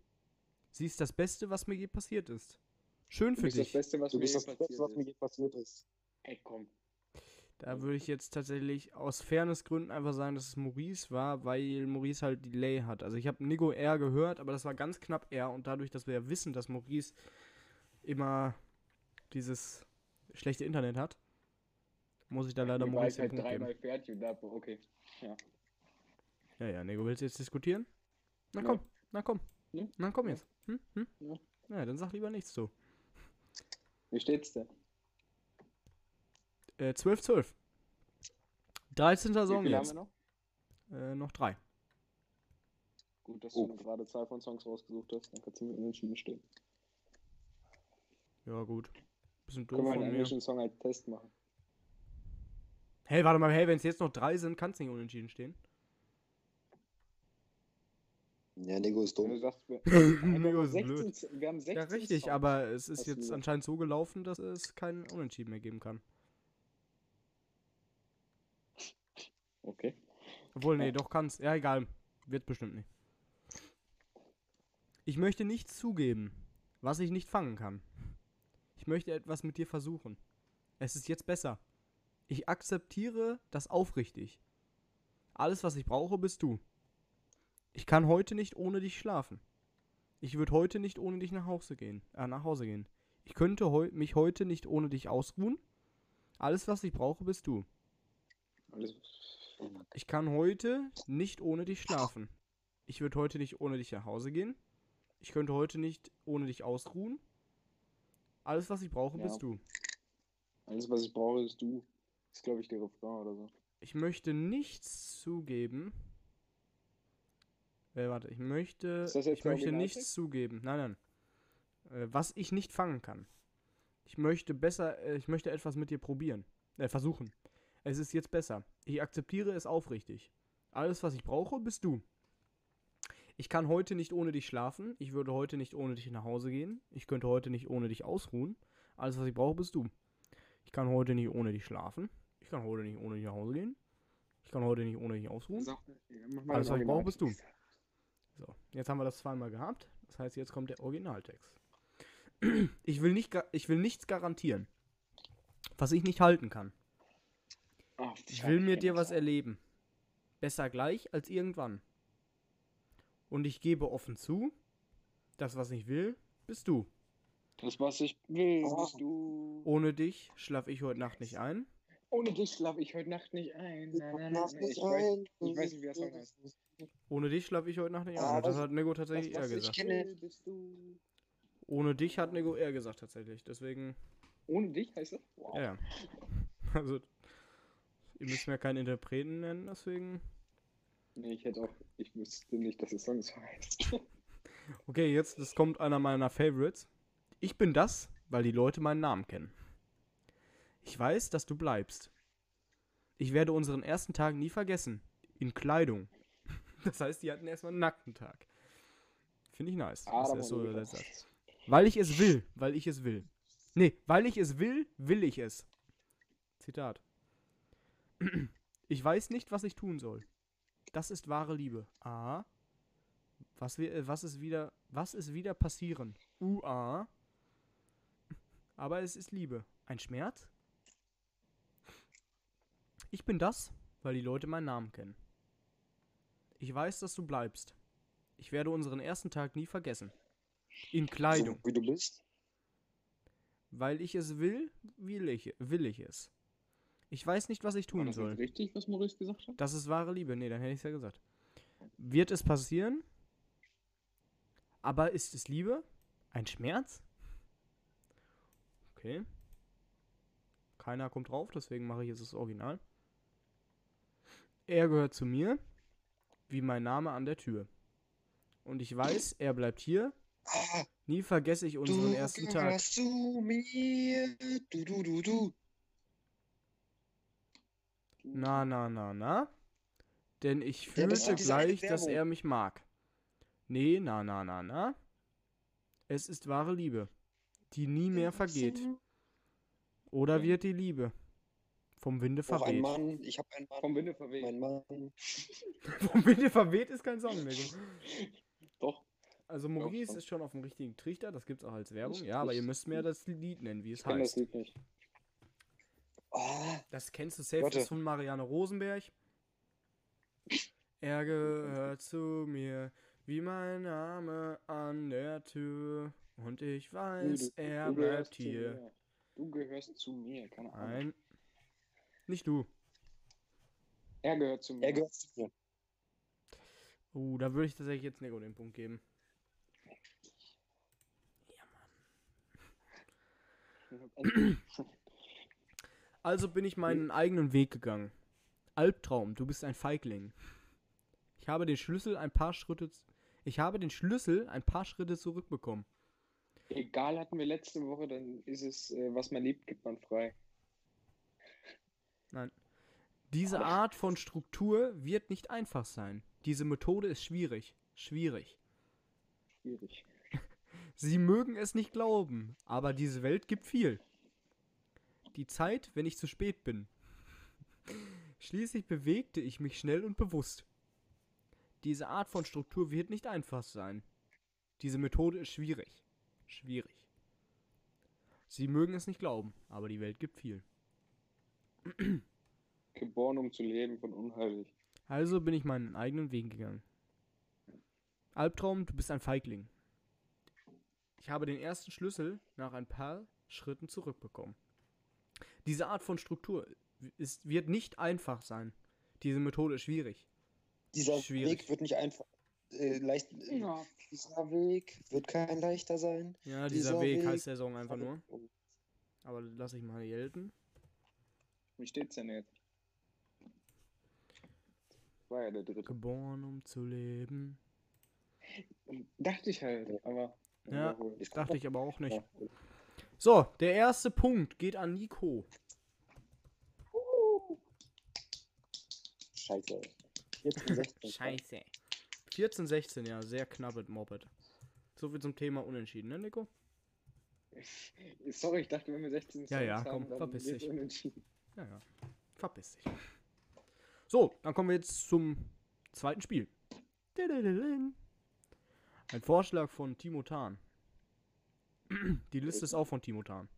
Sie ist das Beste, was mir je passiert ist. Schön Du für bist das dich. Beste, was Du mir bist je das Beste, passiert was mir ist. je passiert ist. Ey, komm. Da würde ich jetzt tatsächlich aus Fairnessgründen einfach sagen, dass es Maurice war, weil Maurice halt Delay hat. Also ich habe Nico R gehört, aber das war ganz knapp R und dadurch, dass wir ja wissen, dass Maurice immer dieses schlechte Internet hat, muss ich da leider Maurice halt Punkt geben. dreimal fertig und da, okay. Ja, ja, Nico, willst du jetzt diskutieren? Na Ja. komm, na komm. Ja. Na komm jetzt. Hm? Hm? Ja. Ja, dann sag lieber nichts zu. Wie steht's denn? Äh, 12, 12. 13. Wie Song viele haben jetzt. wir noch? Äh, noch drei. Gut, dass Oh. du eine gerade Zahl von Songs rausgesucht hast, dann kannst du mit unentschieden stehen. Ja, gut. Bisschen doof Können wir einen englischen Song als Test machen? Hey, warte mal, hey, wenn es jetzt noch drei sind, kann es nicht unentschieden stehen. Ja, Nego ist Wenn du dumm. sagst, wir, <laughs> Nico haben ist blöd. 16, wir haben 16 Ja, richtig, Songs. aber es ist jetzt anscheinend so gelaufen, dass es keinen Unentschieden mehr geben kann. Okay. Obwohl, nee, doch kann's. Ja, egal. Wird bestimmt nicht. Ich möchte nichts zugeben, was ich nicht fangen kann. Ich möchte etwas mit dir versuchen. Es ist jetzt besser. Ich akzeptiere das aufrichtig. Alles, was ich brauche, bist du. Ich kann heute nicht ohne dich schlafen. Ich würde heute nicht ohne dich nach Hause gehen. Äh, nach Hause gehen. Ich könnte heu mich heute nicht ohne dich ausruhen. Alles, was ich brauche, bist du. Ich kann heute nicht ohne dich schlafen. Ich würde heute nicht ohne dich nach Hause gehen. Ich könnte heute nicht ohne dich ausruhen. Alles, was ich brauche, Ja. bist du. alles, was ich brauche, ist du. Ist, glaube ich, der Refrain oder so. Ich möchte nichts zugeben. Äh, warte, ich möchte. Ich möchte nichts zugeben. Nein, nein. Äh, was ich nicht fangen kann. Ich möchte besser. Äh, ich möchte etwas mit dir probieren. Äh, versuchen. Es ist jetzt besser. Ich akzeptiere es aufrichtig. Alles, was ich brauche, bist du. Ich kann heute nicht ohne dich schlafen. Ich würde heute nicht ohne dich nach Hause gehen. Ich könnte heute nicht ohne dich ausruhen. Alles, was ich brauche, bist du. Ich kann heute nicht ohne dich schlafen. Ich kann heute nicht ohne dich nach Hause gehen. Ich kann heute nicht ohne dich ausruhen. Alles, was ich brauche, bist du. So, jetzt haben wir das zweimal gehabt. Das heißt, jetzt kommt der Originaltext. <clears throat> Ich will, nicht, ich will nichts garantieren, was ich nicht halten kann. Ich will mir dir was erleben. Besser gleich als irgendwann. Und ich gebe offen zu, das, was ich will, bist du. Das, was ich will, Oh. bist du. Ohne dich schlaf ich heute Nacht nicht ein. Ohne dich schlafe ich heute Nacht nicht ein. Nein, nein, nein, Lass nein. mich Ich weiß, ich weiß nicht, wie Song heißt. Ohne dich schlaf ich heute Nacht nicht ein. Das das- hat Nego Das, tatsächlich eher gesagt. Ohne dich hat Nego eher gesagt tatsächlich. Deswegen, Ohne dich heißt das? Wow. ja. <laughs> Also, ihr müsst mir keinen Interpreten nennen, deswegen. Nee, ich hätte auch, ich wüsste nicht, dass der Song so heißt. Okay, jetzt, das kommt einer meiner Favorites. Ich bin das, weil die Leute meinen Namen kennen. Ich weiß, dass du bleibst. Ich werde unseren ersten Tag nie vergessen. In Kleidung. <laughs> Das heißt, die hatten erstmal einen nackten Tag. Finde ich nice. Ah, dass da war es so übersetzt hat. Weil ich es will. Weil ich es will. Nee, weil ich es will, will ich es. Zitat. <clears throat> Ich weiß nicht, was ich tun soll. Das ist wahre Liebe. A. Was, wir, äh, was, ist wieder, was ist wieder passieren? UA. Aber es ist Liebe. Ein Schmerz? Ich bin das, weil die Leute meinen Namen kennen. Ich weiß, dass du bleibst. Ich werde unseren ersten Tag nie vergessen. In Kleidung. So wie du bist. Weil ich es will, will ich, will ich es. Ich weiß nicht, was ich War tun das soll. richtig, was Maurice gesagt hat? Das ist wahre Liebe. Nee, dann hätte ich es ja gesagt. Wird es passieren? Aber ist es Liebe? Ein Schmerz? Okay. Keiner kommt drauf, deswegen mache ich jetzt das Original. Er gehört zu mir, wie mein Name an der Tür. Und ich weiß, er bleibt hier. Nie vergesse ich unseren du ersten Tag. zu mir. Du, du, du, du. Na, na, na, na. Denn ich Ja, fühlte eine gleich, dass er mich mag. Nee, na, na, na, na. Es ist wahre Liebe, die nie mehr vergeht. Oder wird die Liebe vom Winde Auch ein verweht? Mann, ich habe einen Mann, Vom Winde verweht. mein Mann. <laughs> vom Winde verweht ist kein Song mehr. <laughs> Doch. Also Maurice doch. ist schon auf dem richtigen Trichter, das gibt's auch als Werbung. Ja, aber ihr müsst mir das Lied nennen, wie es Ich kenn das heißt. Lied nicht. Oh, Das kennst du safe, Warte. das ist von Marianne Rosenberg. Er gehört zu mir, wie mein Name an der Tür. Und ich weiß, Du- er du bleibt hier. mir. Du gehörst zu mir, keine Ahnung. Nein. Nicht du. Er gehört zu mir. er gehört zu mir. Uh, da würde ich tatsächlich jetzt Nico den Punkt geben. <clears throat> Also bin ich meinen eigenen Weg gegangen. Albtraum, du bist ein Feigling. Ich habe den Schlüssel ein paar Schritte. Ich habe den Schlüssel ein paar Schritte zurückbekommen. Egal hatten wir letzte Woche, dann ist es, äh, was man liebt, gibt man frei. Diese Art von Struktur wird nicht einfach sein. Diese Methode ist schwierig. Schwierig. Schwierig. <laughs> Sie mögen es nicht glauben, aber diese Welt gibt viel. Die Zeit, wenn ich zu spät bin. Schließlich bewegte ich mich schnell und bewusst. Diese Art von Struktur wird nicht einfach sein. Diese Methode ist schwierig. Schwierig. Sie mögen es nicht glauben, aber die Welt gibt viel. <clears throat> Geboren, um zu leben, von unheilig. Also bin ich meinen eigenen Weg gegangen. Albtraum, du bist ein Feigling. Ich habe den ersten Schlüssel nach ein paar Schritten zurückbekommen. Diese Art von Struktur ist, wird nicht einfach sein. Diese Methode ist schwierig. Dieser Schwierig. Weg wird nicht einfach. Äh, leicht, äh, Ja. Dieser Weg wird kein leichter sein. Ja, dieser, Dieser Weg, Weg- heißt der Song einfach nur. Aber lass ich mal gelten. Wie steht's denn jetzt? War ja der dritte. Geboren, um zu leben. Dachte ich halt, aber. Ja. Ich Dachte ich aber auch nicht. So, der erste Punkt geht an Nico. Scheiße. 14, 16. Scheiße. 14, 16, ja, sehr knappes Moped. So viel zum Thema Unentschieden, ne, Nico? Sorry, ich dachte, wenn wir 16 Ja, ja, Songs komm, haben, dann verpiss dich. unentschieden. Ja, ja. Verpiss dich. So, dann kommen wir jetzt zum zweiten Spiel. Ein Vorschlag von Timo Tan. <clears throat> Die Liste ist auch von Timo Tan.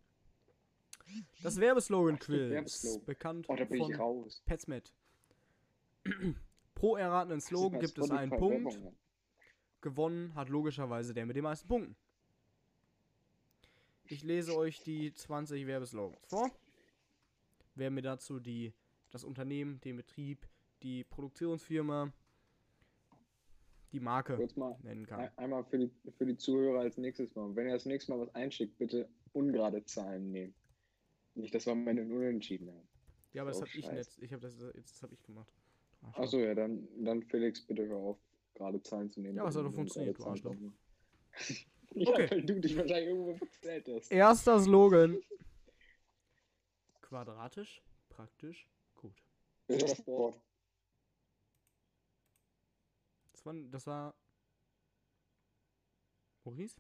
Das Werbeslogan-Quiz, Werbeslogan. bekannt Oh, von. Petsmet. <clears throat> Pro erratenen Slogan gibt es einen Punkt. Gewonnen hat logischerweise der mit den meisten Punkten. Ich lese euch die 20 Werbeslogans vor. Wer mir dazu die, das Unternehmen, den Betrieb, die Produktionsfirma, die Marke Kurz mal nennen kann. ein- einmal für die, für die Zuhörer als nächstes Mal. Wenn ihr das nächste Mal was einschickt, bitte ungerade Zahlen nehmen. Nicht, dass wir am Ende Unentschieden haben. Ja, aber das Oh, habe ich jetzt. Ich habe das jetzt das habe ich gemacht. Achso, ja, dann, dann Felix, bitte hör auf, gerade Zahlen zu nehmen. Ja, was hat doch funktioniert, du Arschloch. <laughs> ja, Okay. weil du dich wahrscheinlich irgendwo verzählt hast. Erster Slogan. Quadratisch, praktisch, gut. Rittersport. Das war, das war Maurice?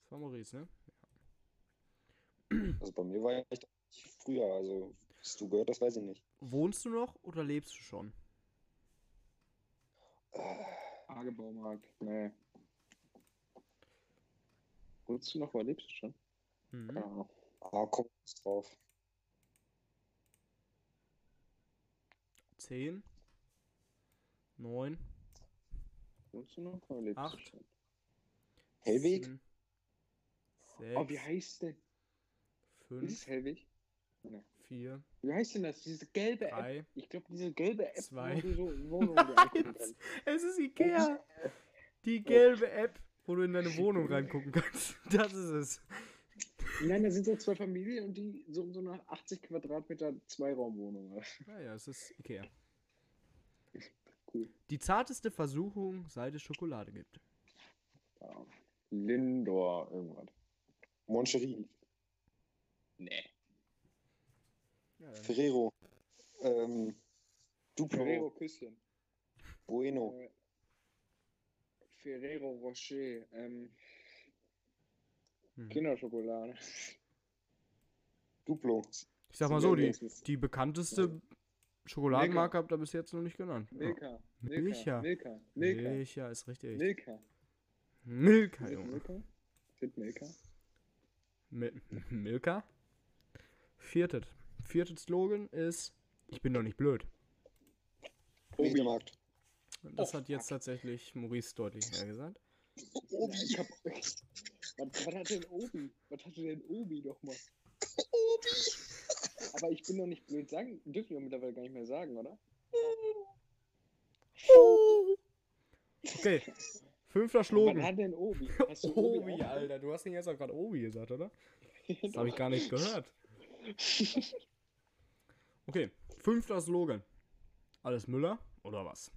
Das war Maurice, ne? Also bei mir war echt früher, also was du gehört, das weiß ich nicht. Wohnst du noch oder lebst du schon? Äh, Tagebaumarkt. Nee. Wohnst du noch, wo lebst du schon? Mhm. Keine Ahnung. Ah, komm drauf. 10, 9, Wohnst du noch, wo lebst Acht. du schon? Hellweg? 6, Oh, wie heißt denn? Ist 5, es Hellwig? 4, Wie heißt denn das? Diese gelbe App? 3. Ich glaube, diese gelbe App, Zwei. wo du so. <laughs> Es ist Ikea. Die gelbe App, wo du in deine Wohnung reingucken kannst. <laughs> Das ist es. Nein, da sind so zwei Familien und die so, so nach 80 Quadratmeter Zweiraumwohnung. Naja, es ist Ikea. Cool. Die zarteste Versuchung, seit es Schokolade gibt. Ja. Lindor, irgendwas. Moncherie. Nee. Ja, Ferrero. Ähm, Duplo. Ferrero Küsschen. Bueno. Äh, Ferrero Rocher. Ähm, hm. Kinderschokolade. Duplo. Ich sag mal so, die, die bekannteste Schokoladenmarke habt ihr bis jetzt noch nicht genannt. Ja. Milka. Milka. Milka. Milka. Milka ist richtig. Milka. Milka, Junge. Milka? Ist Milka? Mil Milka? Viertes. Viertes Slogan ist, ich bin doch nicht blöd. Mediamarkt. Das Oh, hat jetzt tatsächlich Maurice deutlich mehr gesagt. Obi. Ich hab, was, was hat denn Obi? Was hatte denn Obi nochmal? Obi. Aber ich bin doch nicht blöd sagen, dürfen wir mittlerweile gar nicht mehr sagen, oder? Okay, fünfter Was Slogan. hat denn Obi? Hast du Obi, Obi? Alter, du hast ihn jetzt auch gerade Obi gesagt, oder? <laughs> Das Doch. habe ich gar nicht <laughs> gehört. Okay, fünfter Slogan. Alles Müller oder was?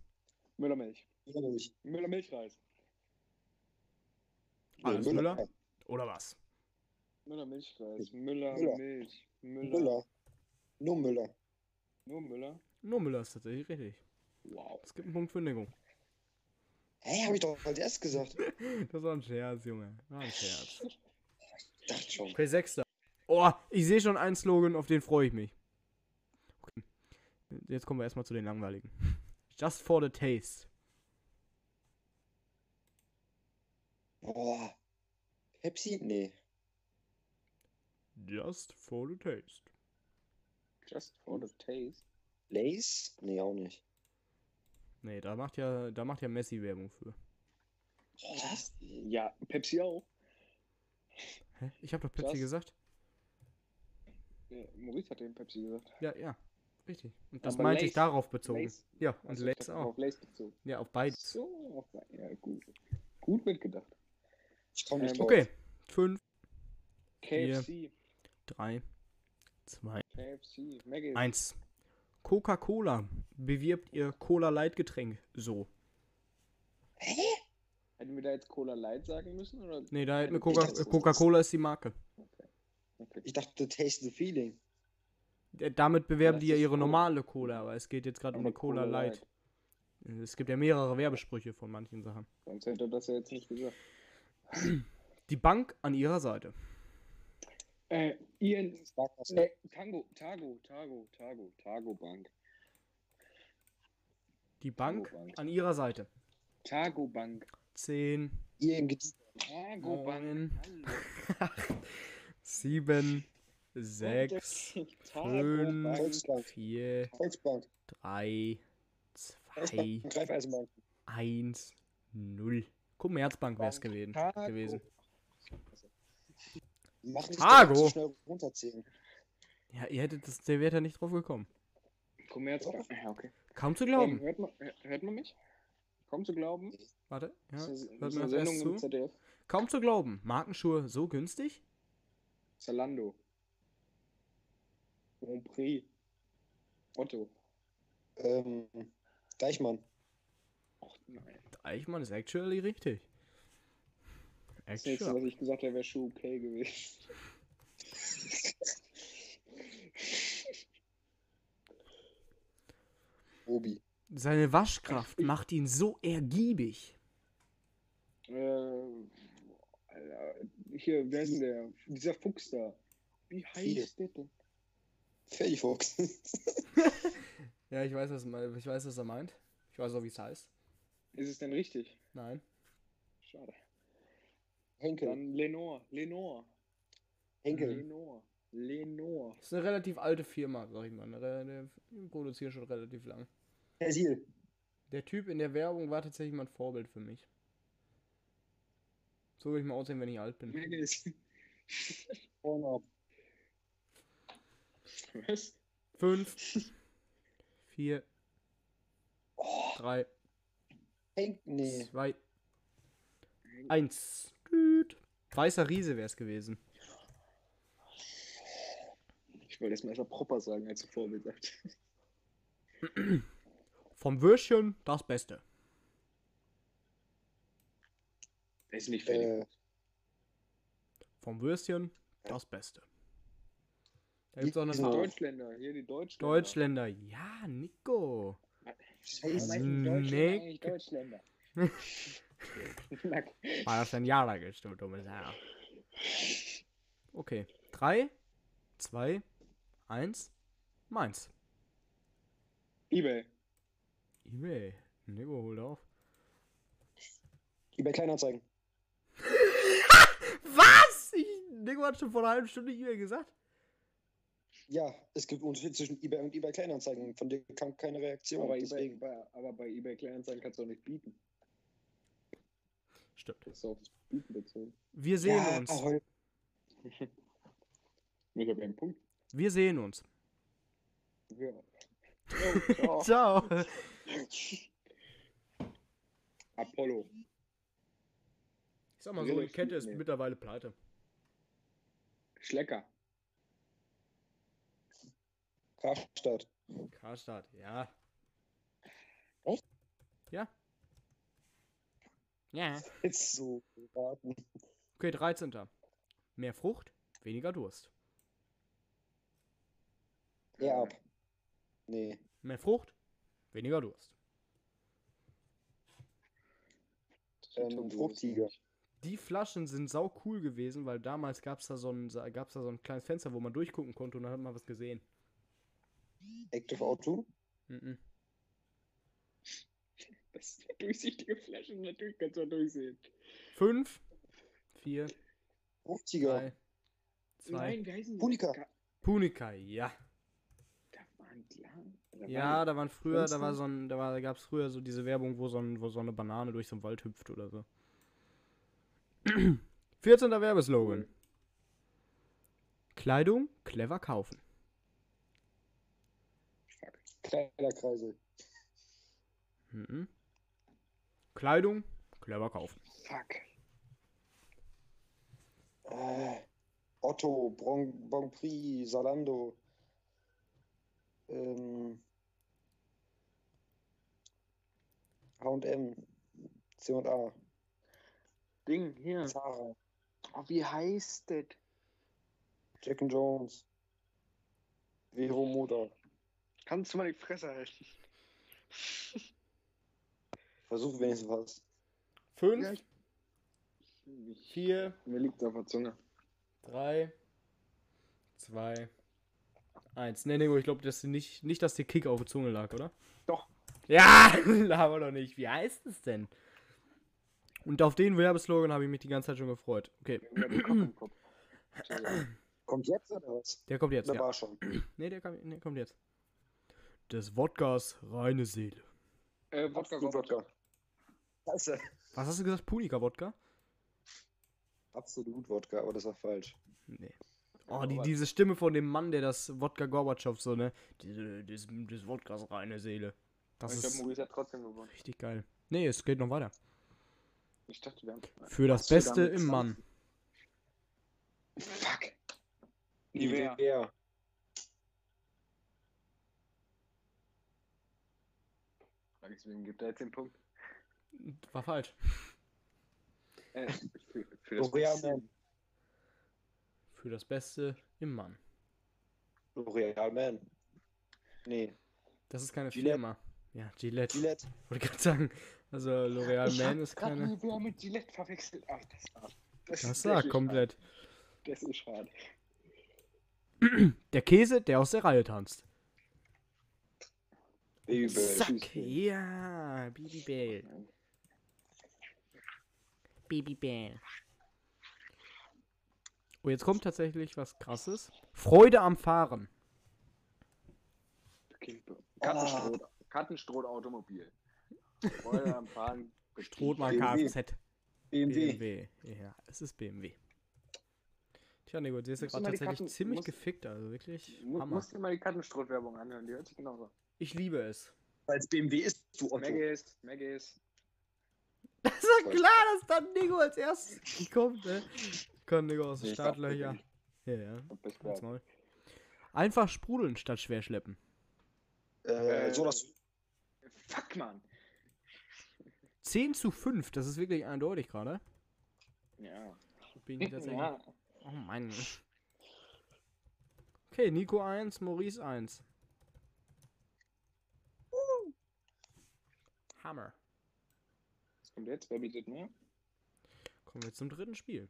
Müllermilch. Ehrlich. Müllermilchreis. Alles Nee, Müller oder was? Müllermilchreis. Müller, Müller. Milch. Müller. Müller. Nur Müller. Nur Müller? Nur Müller ist tatsächlich richtig. Wow. Es gibt einen Punkt für Nico. Hä, hab ich doch als erst gesagt. <laughs> Das war ein Scherz, Junge. War ein Scherz. Ich dachte schon. Okay, sechster. Oh, ich sehe schon einen Slogan, auf den freue ich mich. Okay. Jetzt kommen wir erstmal zu den langweiligen. <laughs> Just for the taste. Boah. Pepsi? Nee. Just for the taste. Just for the taste. Lace? Nee, auch nicht. Nee, da macht ja, da macht ja Messi Werbung für. Was? Ja, Pepsi auch. Hä? Ich habe doch Pepsi Just- gesagt. Ja, Maurice hat den Pepsi gesagt. Ja, ja. Richtig. Und das Aber meinte ich Lace- darauf bezogen. Lace- Ja, und Also, ich Lace hab auch. Auf Lace bezogen. Ja, auf beides. So, auf, ja, gut. Gut mitgedacht. Ich komme nicht Ähm. Okay. Fünf, KFC. drei, zwei, KFC. Maggie. eins. Coca-Cola bewirbt ihr Cola-Light-Getränk so. Hätten wir da jetzt Cola Light sagen müssen? Oder? Nee, da hätten wir Coca- dachte, das- Coca-Cola ist die Marke. Okay. Ich dachte, taste the feeling. Damit bewerben die ja ihre Cola. normale Cola, aber es geht jetzt gerade um die Cola, Cola Light. Es gibt ja mehrere Werbesprüche von manchen Sachen. Sonst hätte er das ja jetzt nicht gesagt. Die Bank an ihrer Seite. Äh, Ian. Ne, Tango, Tago, Tago, Tago, Tago Bank. Die Bank Bank. an ihrer Seite. Tago Bank. 10, Tago ING. Neun. Bank. Hallo. <laughs> 7, 6, Tago fünf. Bank. Volksbank. 4, Volksbank. 3, 2, Volksbank. Greifeisenbank. 1, 0. Commerzbank wäre es gewesen. Tago. gewesen. Mach nicht so schnell runterzählen. Ja, ihr hättet das, der wäre da nicht drauf gekommen. Commerzbank. Ja, okay. Kaum zu Ähm, glauben. hört, man, hört man mich? Kaum zu glauben. Warte, ja, Das ist, hört das erst zu. ZDF. Kaum zu glauben. Markenschuhe so günstig? Zalando. Grand Prix. Otto. Ähm, Deichmann. Ach nein. Eichmann ist actually richtig. Das Actual. nächste, was ich gesagt habe, wäre schon okay gewesen. <laughs> Obi. Seine Waschkraft macht ihn so ergiebig. Äh, Alter, hier, wer ist denn der? Dieser Fuchs da. Wie heißt der denn? Fellfuchs. <laughs> ja, ich weiß, was, ich weiß, was er meint. Ich weiß auch, wie es heißt. Ist es denn richtig? Nein. Schade. Henkel. Dann Lenore. Lenore. Henkel. Lenore. Lenore. Das ist eine relativ alte Firma, sag ich mal. Die produzieren schon relativ lang. Persil. Der Typ in der Werbung war tatsächlich mal ein Vorbild für mich. So will ich mal aussehen, wenn ich alt bin. Pornhub. <laughs> Was? Fünf, vier, Oh, drei, Henk. Nee. zwei, eins. Tüt. Weißer Riese wäre es gewesen. Ich wollte erstmal erstmal proper sagen, als du Vorbild sagt. Vom Würstchen das Beste. Ist nicht fertig. Äh, Vom Würstchen das Beste. Da gibt's auch noch Deutschländer, hier die Deutschländer. Deutschländer. Ja, Nico. Nee. eigentlich Deutschländer. <laughs> War das ein Jahre gestimmt, dummes Herr. Okay. Drei, zwei, eins, meins. Ebay. Ebay. Nico, holt auf. eBay Kleinanzeigen. <laughs> Was? Ich, Nico hat schon vor einer halben Stunde Ebay gesagt. Ja, es gibt Unterschied zwischen eBay und eBay Kleinanzeigen. Von dir kam keine Reaktion. Aber, eBay, deswegen. bei, aber bei eBay Kleinanzeigen kannst du auch nicht bieten. Stimmt. Das ist auf das Bieten bezogen. Wir sehen ja, uns. Ich habe einen Punkt. Wir sehen uns. Ja. <laughs> Oh, ciao. Ciao. Apollo. Ich sag mal so, die Kette ist nee. mittlerweile pleite. Schlecker. Karstadt. Karstadt, ja. Echt? Ja. Ja. Jetzt so geraten. Okay, 13. Mehr Frucht, weniger Durst. Ja. Nee. Mehr Frucht, weniger Durst. Ähm, Fruchtiger. Die Flaschen sind sau cool gewesen, weil damals gab es da, so ein, gab's da so ein kleines Fenster, wo man durchgucken konnte und dann hat man was gesehen. Active O2. Mhm. Das ist eine durchsichtige Flasche, natürlich kannst du da durchsehen. Fünf, vier, Fruchtiger. drei, zwei. Nein, wie heißen die? Punika. Ka- Punika, ja. Da waren klar. Da Ja, waren- da waren früher, da war so ein, da war, gab es früher so diese Werbung, wo so, ein, wo so eine Banane durch so einen Wald hüpft oder so. <clears throat> 14. Werbeslogan. Kleidung clever kaufen. Kleiderkreise. Mhm. Kleidung clever kaufen. Fuck. Äh, Otto, Bon, bon Prix, Salando. Ähm, H&M. C&A. Ding, hier. Zara. Oh, wie heißt das? Jack and Jones. Vero Moda. Kannst du mal die Fresse halten? <laughs> Versuch wenigstens was. Fünf, Ja, ich- ich- vier, Mir liegt auf der Zunge. drei, zwei, eins. Ne, Nico, ich glaube, dass die nicht, nicht, dass der Kick auf der Zunge lag, oder? Doch. Ja, <laughs> aber doch nicht. Wie heißt es denn? Und auf den Werbeslogan habe ich mich die ganze Zeit schon gefreut. Okay. <clears throat> Kommt jetzt oder was? der kommt jetzt. Der Ja. war schon. Ne, der, kam, der kommt jetzt. Des Wodkas reine Seele. Äh, Wodka, Absolut Wodka. Wodka. Scheiße. Was hast du gesagt? Punika-Wodka? Absolut Wodka, aber das war falsch. Nee. Oh, die, diese Stimme von dem Mann, der das Wodka Gorbatschow so, ne? Des, des Wodkas reine Seele. Das ich glaube, ist Maurice hat trotzdem gewonnen. richtig geil. Nee, es geht noch weiter. Ich dachte, wir haben. Für das Beste im Mann. Fuck. Nivea. Nivea. Ich, wem gibt er jetzt den Punkt? War falsch. Äh, für, für das L'Oreal Beste. Man. Für das Beste im Mann. L'Oreal Man. Nee. Das ist keine Gillette. Firma. Ja, Gillette. Gillette. Wollte gerade sagen. Also L'Oreal Ich Man ist keine. Nivea mit Gillette verwechselt. Ach, das war. Das, Das ist war komplett. schade. Das ist schade. Der Käse, der aus der Reihe tanzt. Babybell. Zack. Ja, Babybell. Babybell. Oh, jetzt kommt tatsächlich was krasses. Freude am Fahren. Okay. Kattenstroh, Kattenstroh Automobil. Freude am Fahren. <laughs> Strothmann BMW. Kfz. BMW. BMW. Ja, es ist BMW. Tja, Nico, jetzt ist du gerade mal tatsächlich Karten- ziemlich musst- gefickt. Also wirklich Du Hammer. musst dir mal die Kattenstroh-Werbung anhören, die hört sich genauso. Ich liebe es. Es BMW ist, du Otto. Maggis, Maggis. <laughs> Das ist doch klar, dass dann Nico als erstes kommt, ne? Komm, Nico, aus den Startlöcher. Ja, ja. Maul. Einfach sprudeln statt schwer schleppen. Äh, so das. Fuck, man. 10 zu 5, das ist wirklich eindeutig gerade. Ja. Bin ich tatsächlich. <laughs> ja. Oh Mann. Okay, Nico 1, Maurice 1. Hammer. Was kommt jetzt? Wer bietet mehr? Kommen wir zum dritten Spiel.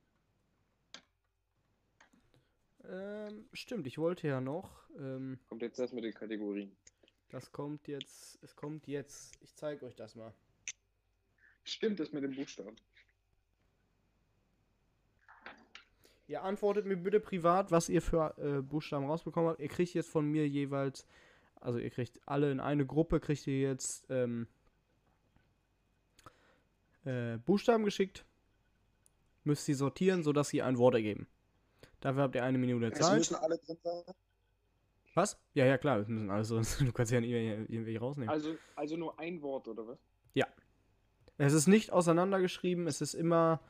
Ähm, stimmt, ich wollte ja noch. Ähm, Kommt jetzt das mit den Kategorien. das kommt jetzt. Es kommt jetzt. Ich zeige euch das mal. Stimmt, das mit dem Buchstaben. Ihr antwortet mir bitte privat, was ihr für äh, Buchstaben rausbekommen habt. Ihr kriegt jetzt von mir jeweils, also ihr kriegt alle in eine Gruppe, kriegt ihr jetzt ähm, äh, Buchstaben geschickt. Müsst sie sortieren, sodass sie ein Wort ergeben. Dafür habt ihr eine Minute Es Zeit. müssen alle drin sein. Was? Ja, ja, klar, es müssen alles <laughs> so. Du kannst ja nicht irgendwelche irgendwelche rausnehmen. Also, also nur ein Wort, oder was? Es ist nicht auseinandergeschrieben, es ist immer.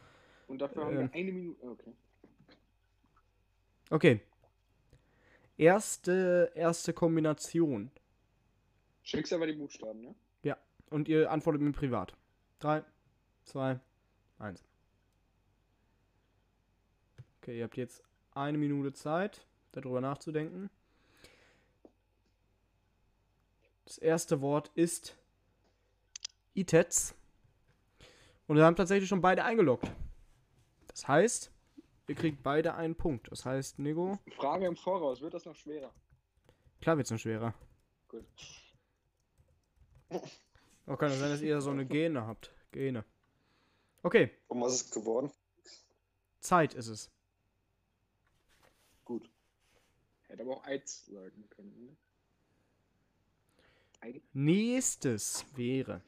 Und dafür haben Ähm. wir eine Minute. Okay. Okay. Erste, erste Kombination. Schickst aber die Buchstaben, ne? Und ihr antwortet mir privat. 3, 2, 1. Okay, ihr habt jetzt eine Minute Zeit, darüber nachzudenken. Das erste Wort ist ITETS. Und wir haben tatsächlich schon beide eingeloggt. Das heißt, ihr kriegt beide einen Punkt. Das heißt, Nico, Frage im Voraus, wird das noch schwerer? klar wird es noch schwerer. Gut. Auch kann es sein, dass ihr so eine Gene habt. Gene. Okay, Und was ist geworden? Zeit ist es. Gut. Hätte aber auch Eiz sagen können, ne? Nächstes wäre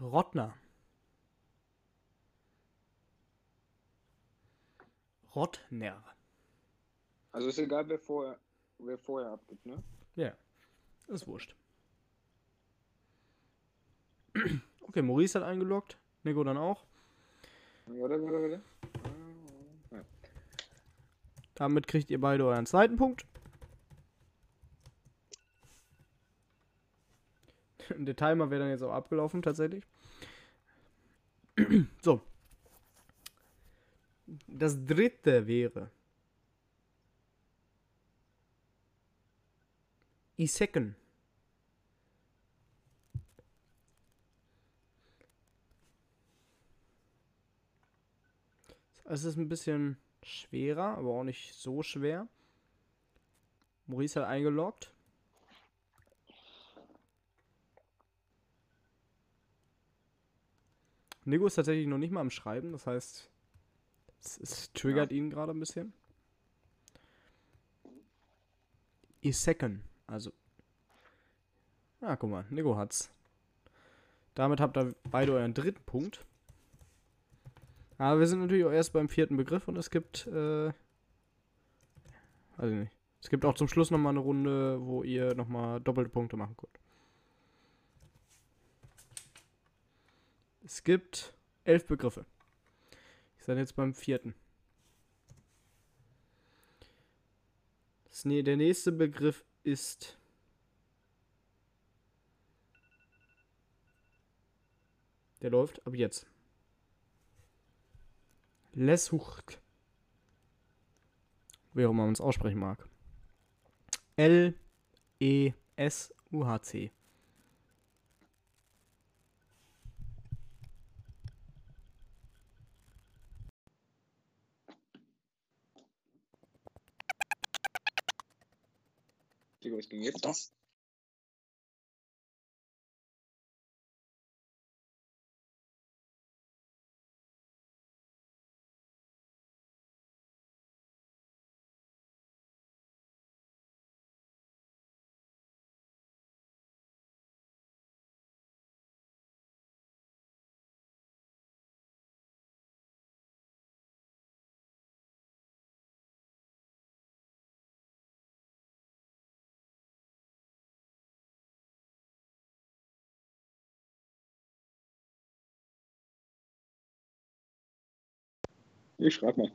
Rottner. Rottner. Also ist egal, wer vorher, wer vorher abgibt, ne? Ja, ist wurscht. Okay, Maurice hat eingeloggt. Nico dann auch. Warte, warte, warte. Ja. Damit kriegt ihr beide euren zweiten Punkt. <laughs> Der Timer wäre dann jetzt auch abgelaufen, tatsächlich. <clears throat> so. Das dritte wäre. Iseken. Es ist ein bisschen schwerer, aber auch nicht so schwer. Maurice hat eingeloggt. Nico ist tatsächlich noch nicht mal am Schreiben, das heißt, es, es triggert ihn gerade ein bisschen. Iseken, also. Ah, guck mal, Nico hat's. Damit habt ihr beide euren dritten Punkt. Aber wir sind natürlich auch erst beim vierten Begriff und es gibt, äh, ich nicht. Es gibt auch zum Schluss nochmal eine Runde, wo ihr nochmal doppelte Punkte machen könnt. Es gibt elf Begriffe. Ich seid jetzt beim vierten. Das, nee, der nächste Begriff ist. Der läuft ab jetzt. Leshucht. Wie auch immer man es aussprechen mag. L E S UHC. Digga, was ging jetzt? Das? Ich schreib mal.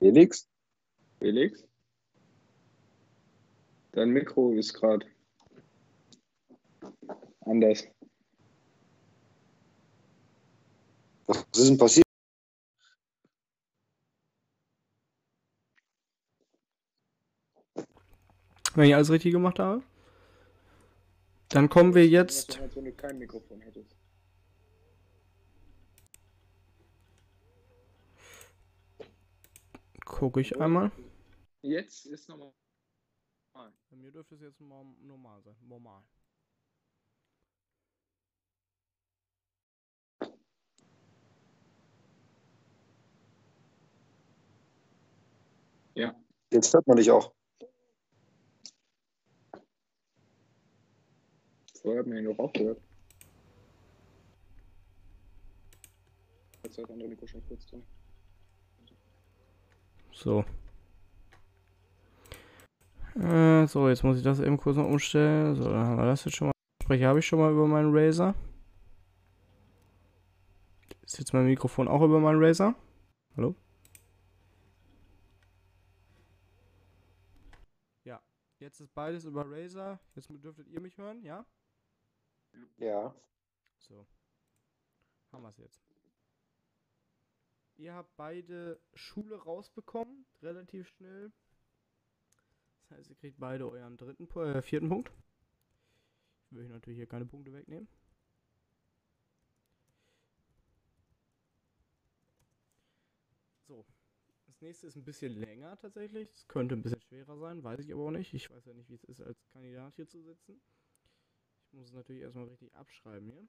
Felix? Felix? Dein Mikro ist gerade anders. Was ist denn passiert? Wenn ich alles richtig gemacht habe. Dann kommen wir jetzt. Wenn du kein Mikrofon hättest. Gucke ich einmal. Jetzt ist nochmal. Bei mir dürfte es jetzt normal sein. Normal. Ja. Jetzt hört man dich auch. Vorher hat man ihn noch auch gehört. Jetzt hat andere Mikro schon kurz drin. So. Äh, so, jetzt muss ich das eben kurz noch umstellen. So, dann haben wir das jetzt schon mal. Spreche habe ich schon mal über meinen Razer. Ist jetzt mein Mikrofon auch über meinen Razer? Hallo? Ja, jetzt ist beides über Razer. Jetzt dürftet ihr mich hören, ja? Ja. So. Haben wir es jetzt. Ihr habt beide Schule rausbekommen, relativ schnell. Das heißt, ihr kriegt beide euren dritten, äh, vierten Punkt. Ich will natürlich hier keine Punkte wegnehmen. So. Das nächste ist ein bisschen länger tatsächlich. Es könnte ein bisschen schwerer sein, weiß ich aber auch nicht. Ich weiß ja nicht, wie es ist, als Kandidat hier zu sitzen. Ich muss es natürlich erstmal richtig abschreiben hier.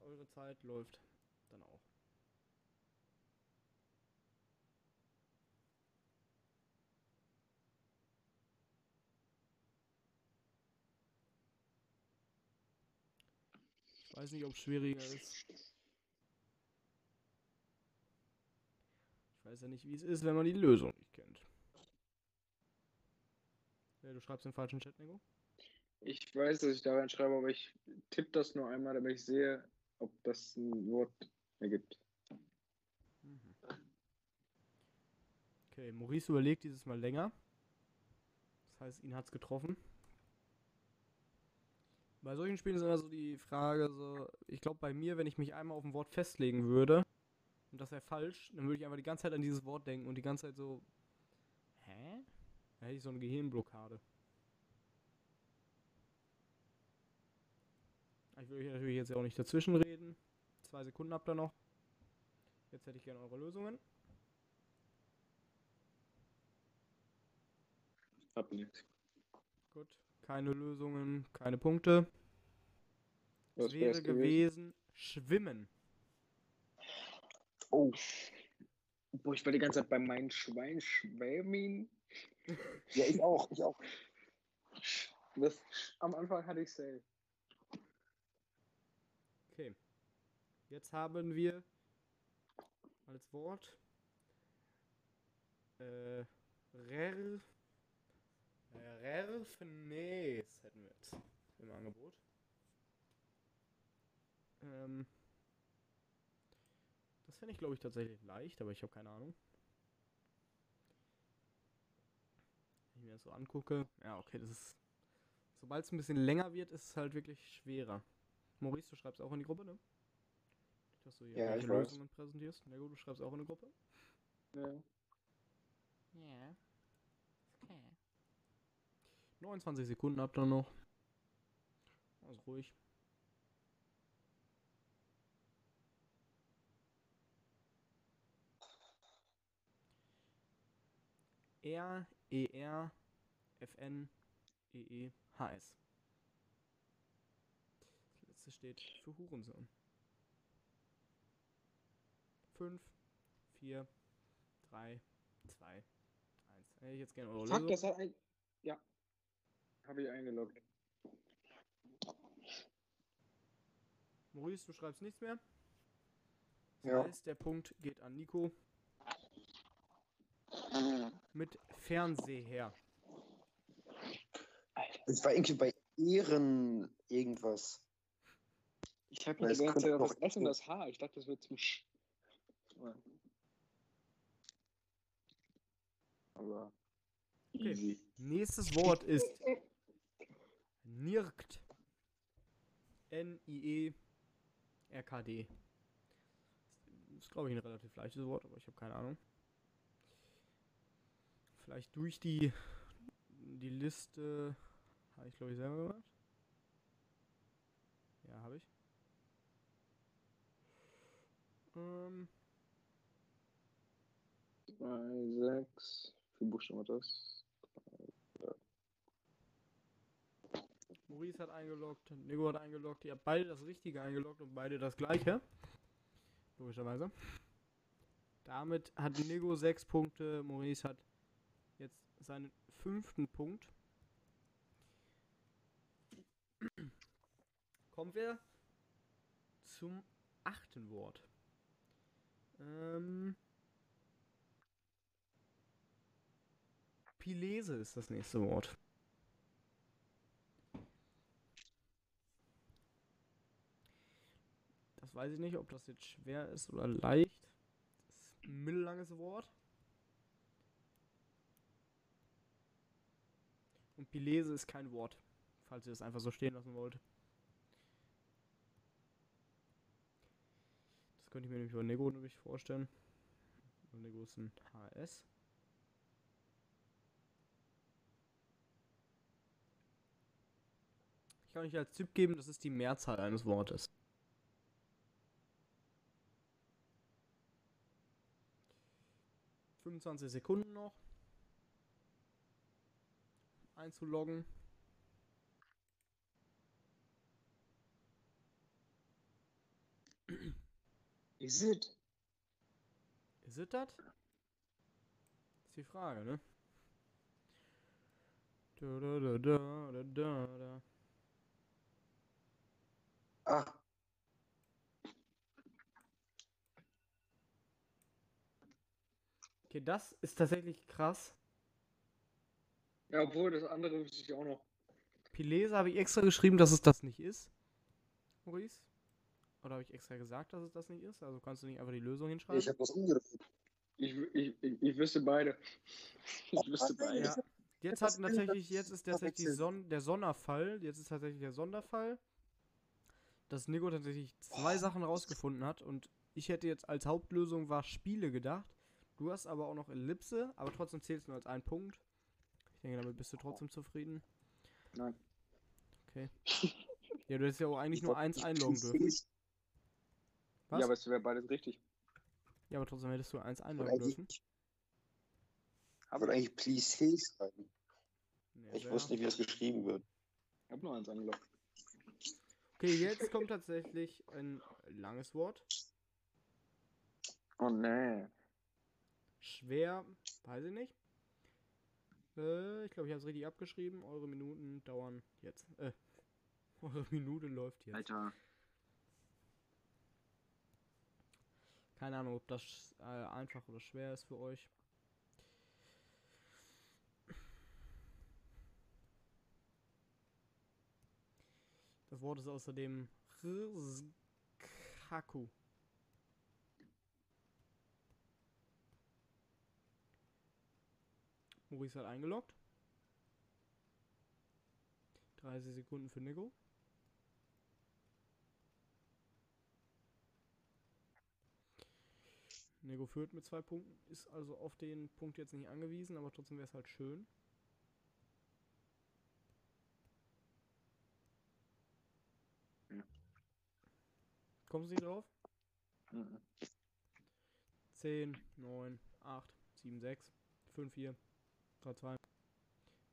Eure Zeit läuft dann auch. Ich weiß nicht, ob es schwieriger ist. Weiß ja nicht, wie es ist, wenn man die Lösung nicht kennt. Ja, du schreibst den falschen Chat, Nico? Ich weiß, dass ich da reinschreibe, aber ich tippe das nur einmal, damit ich sehe, ob das ein Wort ergibt. Okay, Maurice überlegt dieses Mal länger. Das heißt, ihn hat's getroffen. Bei solchen Spielen ist immer so die Frage, so, ich glaube bei mir, wenn ich mich einmal auf ein Wort festlegen würde und das wäre falsch, dann würde ich einfach die ganze Zeit an dieses Wort denken und die ganze Zeit so, hä? Da hätte ich so eine Gehirnblockade. Ich will euch natürlich jetzt ja auch nicht dazwischen reden. Zwei Sekunden habt ihr noch. Jetzt hätte ich gerne eure Lösungen. Hab nichts. Gut, keine Lösungen, keine Punkte. Was Es wäre wär's gewesen Schwimmen. Oh. Boah, ich war die ganze Zeit bei meinen Schwein schwämen. Ja, ich auch. Ich auch. Das, am Anfang hatte ich safe. Okay. Jetzt haben wir als Wort äh, Rerf, äh, Rerfnes hätten wir jetzt im Angebot. Ähm, das fände ich, glaube ich, tatsächlich leicht, aber ich habe keine Ahnung. Ich mir das so angucke, ja, okay, das ist. Sobald es ein bisschen länger wird, ist es halt wirklich schwerer. Maurice, du schreibst auch in die Gruppe, ne? Dass du hier Ja, ich weiß. Lösungen präsentierst. Na gut, du schreibst auch in die Gruppe. Ja. Ja. Okay. 29 Sekunden habt ihr noch. Also ruhig. R, E, R, F, N, E, E, H, S. Das letzte steht für Hurensohn. 5, 4, 3, 2, 1. Hätte ich jetzt gerne eure Fuck, das hat ein. Ja. Habe ich eingeloggt. Maurice, du schreibst nichts mehr. Das Ja. heißt, der Punkt geht an Nico. Mit Fernseher. Es war irgendwie bei Ehren irgendwas. Ich habe es die ganze Zeit auf das S und das H. Ich dachte, das wird zum Sch. Aber. Okay. Easy. Nächstes Wort ist Nirkt. N-I-E-R-K-D. Ist, glaube ich, ein relativ leichtes Wort, aber ich habe keine Ahnung. Vielleicht durch die, die Liste. Habe ich, glaube ich, selber gemacht. Ja, habe ich. Ähm, 2, 6. Wie Buchstaben hat das? Maurice hat eingeloggt, Nico hat eingeloggt, ihr habt beide das Richtige eingeloggt und beide das Gleiche. Logischerweise. Damit hat Nico sechs Punkte, Maurice hat seinen fünften Punkt. Kommen wir zum achten Wort. Ähm, Pilese ist das nächste Wort. Das weiß ich nicht, ob das jetzt schwer ist oder leicht. Das ist ein mittellanges Wort. Und Pilese ist kein Wort, falls ihr das einfach so stehen lassen wollt. Das könnte ich mir nämlich bei Nego nämlich vorstellen. Und Nego ist ein HS. Ich kann euch als Tipp geben, das ist die Mehrzahl eines Wortes. Fünfundzwanzig Sekunden noch. Einzuloggen. Is it? Ist es das? Ist die Frage, ne? Da, da, da, da, da, da, da. Ah, Okay, das ist tatsächlich krass. Ja, obwohl das andere wüsste ich auch noch. Pilese habe ich extra geschrieben, dass es das nicht ist. Maurice? Oder habe ich extra gesagt, dass es das nicht ist? Also kannst du nicht einfach die Lösung hinschreiben? ich habe was umgedreht. Ich, ich, ich, ich wüsste beide. <laughs> Ich wüsste beide. Ja. Jetzt hat tatsächlich, jetzt ist tatsächlich. Son der Sonderfall, jetzt ist tatsächlich der Sonderfall, dass Nico tatsächlich zwei Sachen rausgefunden hat und ich hätte jetzt als Hauptlösung war Spiele gedacht. Du hast aber auch noch Ellipse, aber trotzdem zählt es nur als ein Punkt. Denke, damit bist du trotzdem zufrieden. Nein. Okay. <laughs> Ja, du hättest ja auch eigentlich Ich nur eins einloggen dürfen. Was? Ja, aber es wäre beides richtig. Ja, aber trotzdem hättest du eins einloggen dürfen. wollte eigentlich Please Hey schreiben. Nee, Ich wusste nicht, wie das geschrieben wird. Ich habe nur eins angelockt. Okay, jetzt kommt tatsächlich ein langes Wort. Oh nee. Schwer, weiß ich nicht. Äh, ich glaube, ich habe es richtig abgeschrieben. Eure Minuten dauern jetzt. Äh, <laughs> eure Minute läuft jetzt. Alter. Keine Ahnung, ob das äh, einfach oder schwer ist für euch. Das Wort ist außerdem Rizkaku. Maurice hat eingeloggt. 30 Sekunden für Nico. Nico führt mit zwei Punkten, ist also auf den Punkt jetzt nicht angewiesen, aber trotzdem wäre es halt schön. Ja. Kommen Sie drauf? Mhm. 10, 9, 8, 7, 6, 5, 4, 3, 2,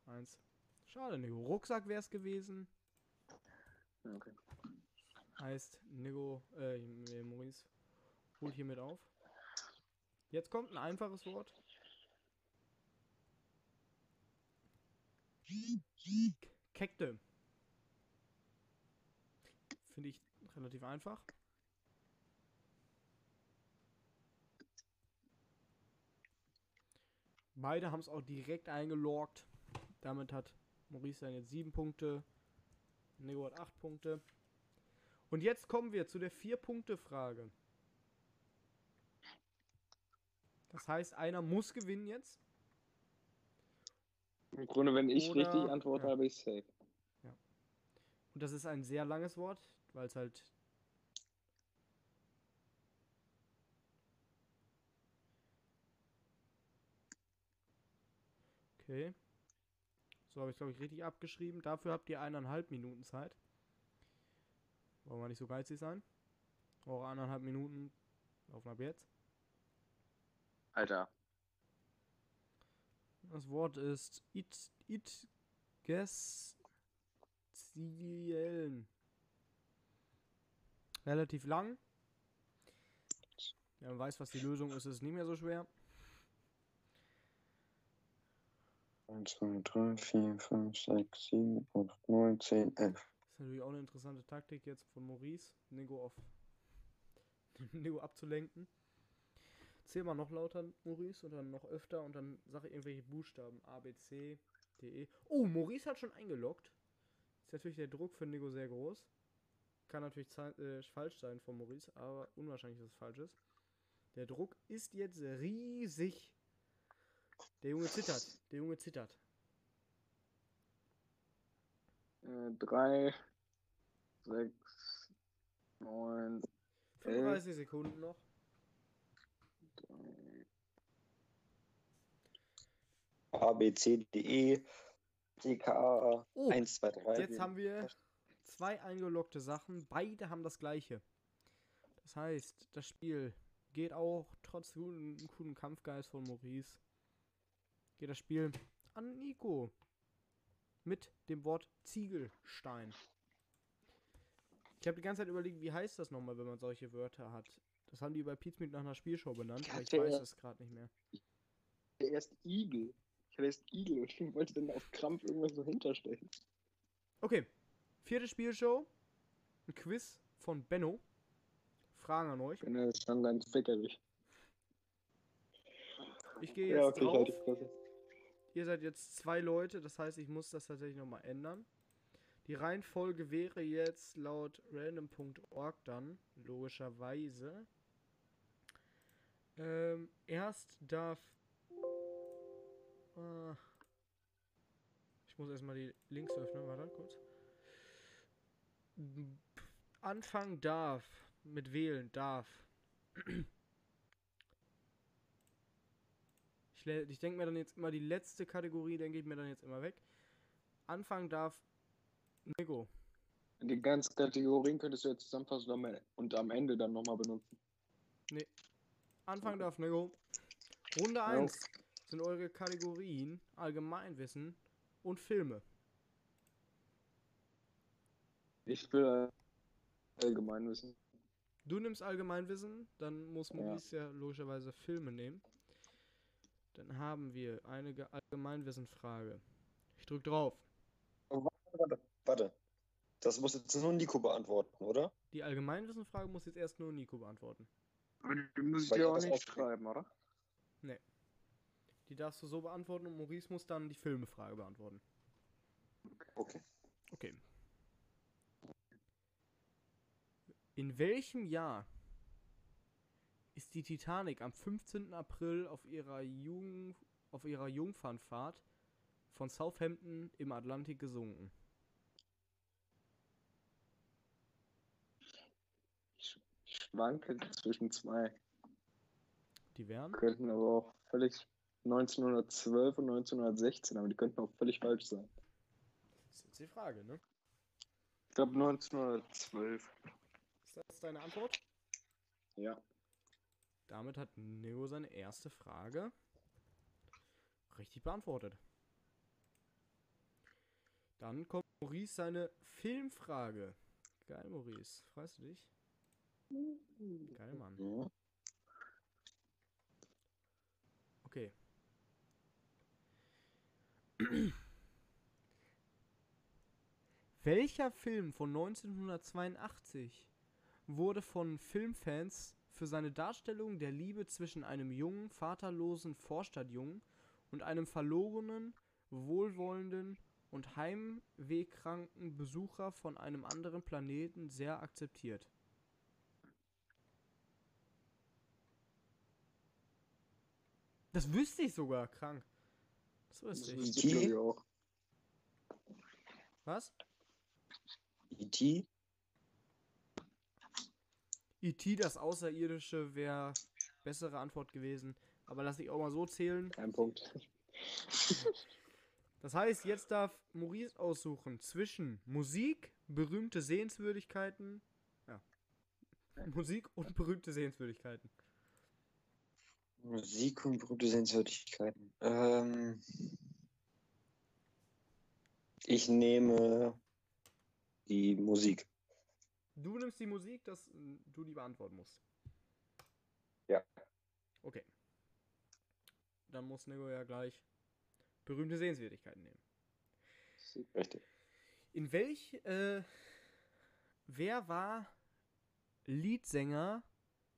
1. Schade, Nico. Rucksack wäre es gewesen. Okay. Heißt, Nico, äh, Maurice holt hier mit auf. Jetzt kommt ein einfaches Wort. Kekte. Finde ich relativ einfach. Beide haben es auch direkt eingeloggt. Damit hat Maurice dann jetzt sieben Punkte. Nico hat acht Punkte. Und jetzt kommen wir zu der Vier-Punkte-Frage. Das heißt, einer muss gewinnen jetzt. Im Grunde, wenn ich Oder- richtig antworte, ja. habe ich safe. Und das ist ein sehr langes Wort, weil es halt. Okay. So habe ich glaube ich richtig abgeschrieben. Dafür habt ihr eineinhalb Minuten Zeit. Wollen wir nicht so geizig sein? Eure eineinhalb Minuten laufen ab jetzt. Alter. Das Wort ist it, it, guess, zielen. Relativ lang. Wenn man weiß, was die Lösung ist, ist es nicht mehr so schwer. 1, 2, 3, 4, 5, 6, 7, 8, 9, 10, 11. Das ist natürlich auch eine interessante Taktik jetzt von Maurice, Nico auf <laughs> Nico abzulenken. Zähl mal noch lauter, Maurice, und dann noch öfter und dann sag ich irgendwelche Buchstaben. A, B, C, D, E. Oh, Maurice hat schon eingeloggt. Ist natürlich der Druck für Nico sehr groß. Kann natürlich äh, falsch sein von Maurice, aber unwahrscheinlich, dass es falsch ist. Der Druck ist jetzt riesig. Der Junge zittert. Der Junge zittert. Äh, drei, sechs, neun, 35 Sekunden noch. A, B, C, D, E, D, K, A, Oh, 1, 2, 3. Jetzt haben wir zwei eingeloggte Sachen. Beide haben das gleiche. Das heißt, das Spiel geht auch trotz guten, guten Kampfgeist von Maurice. Geht das Spiel an Nico. Mit dem Wort Ziegelstein. Ich habe die ganze Zeit überlegt, wie heißt das nochmal, wenn man solche Wörter hat. Das haben die bei Pizmeet nach einer Spielshow benannt, aber ich weiß es gerade nicht mehr. Der erst Igel. Ich hatte erst Igel und ich wollte dann auf Krampf irgendwas so hinterstellen. Okay, vierte Spielshow. Ein Quiz von Benno. Fragen an euch. Wenn er ist schon ganz fickerig. Ich gehe jetzt Ja, okay, drauf. Ihr seid jetzt zwei Leute, das heißt, ich muss das tatsächlich nochmal ändern. Die Reihenfolge wäre jetzt laut random.org dann, logischerweise. Ähm, erst darf. Äh, ich muss erstmal die Links öffnen, warte kurz. M- Anfang darf. Mit wählen darf. Ich, ich denke mir dann jetzt immer die letzte Kategorie, denke ich mir dann jetzt immer weg. Anfangen darf Nico. Die ganzen Kategorien könntest du jetzt zusammenfassen und am- am Ende dann nochmal benutzen. Anfangen Okay. darf Nico. Runde Ja. 1 sind eure Kategorien Allgemeinwissen und Filme. Ich will allgemein wissen. Du nimmst Allgemeinwissen, dann muss Ja. Maurice ja logischerweise Filme nehmen. Dann haben wir eine Ge- Allgemeinwissenfrage. Ich drück drauf. Warte, warte. Das muss jetzt nur Nico beantworten, oder? Die Allgemeinwissenfrage muss jetzt erst nur Nico beantworten. Aber die muss ich Weil dir auch nicht schreiben, oder? Die darfst du so beantworten und Maurice muss dann die Filmefrage beantworten. Okay. Okay. In welchem Jahr ist die Titanic am 15. April auf ihrer, Jung, auf ihrer Jungfernfahrt von Southampton im Atlantik gesunken. Ich schwanke zwischen zwei. Die wären? Könnten aber auch völlig 1912 und 1916, aber die könnten auch völlig falsch sein. Das ist jetzt die Frage, ne? Ich glaube 1912. Ist das deine Antwort? Ja. Damit hat Neo seine erste Frage richtig beantwortet. Dann kommt Maurice seine Filmfrage. Geil, Maurice. Freust du dich? Geil, Mann. Okay. Welcher Film von 1982 wurde von Filmfans für seine Darstellung der Liebe zwischen einem jungen, vaterlosen Vorstadtjungen und einem verlorenen, wohlwollenden und heimwehkranken Besucher von einem anderen Planeten sehr akzeptiert? Das wüsste ich sogar, krank. Das wüsste ich. auch. Was? E.T. E.T. das Außerirdische wäre bessere Antwort gewesen. Aber lass ich auch mal so zählen. Ein Punkt. <laughs> Das heißt, jetzt darf Maurice aussuchen zwischen Musik, berühmte Sehenswürdigkeiten. Ja. <laughs> Musik und berühmte Sehenswürdigkeiten. Musik und berühmte Sehenswürdigkeiten. Ähm, ich nehme die Musik. Du nimmst die Musik, dass äh, du die beantworten musst. Ja. Okay. Dann muss Nego ja gleich berühmte Sehenswürdigkeiten nehmen. Richtig. In welch, äh, wer war Leadsänger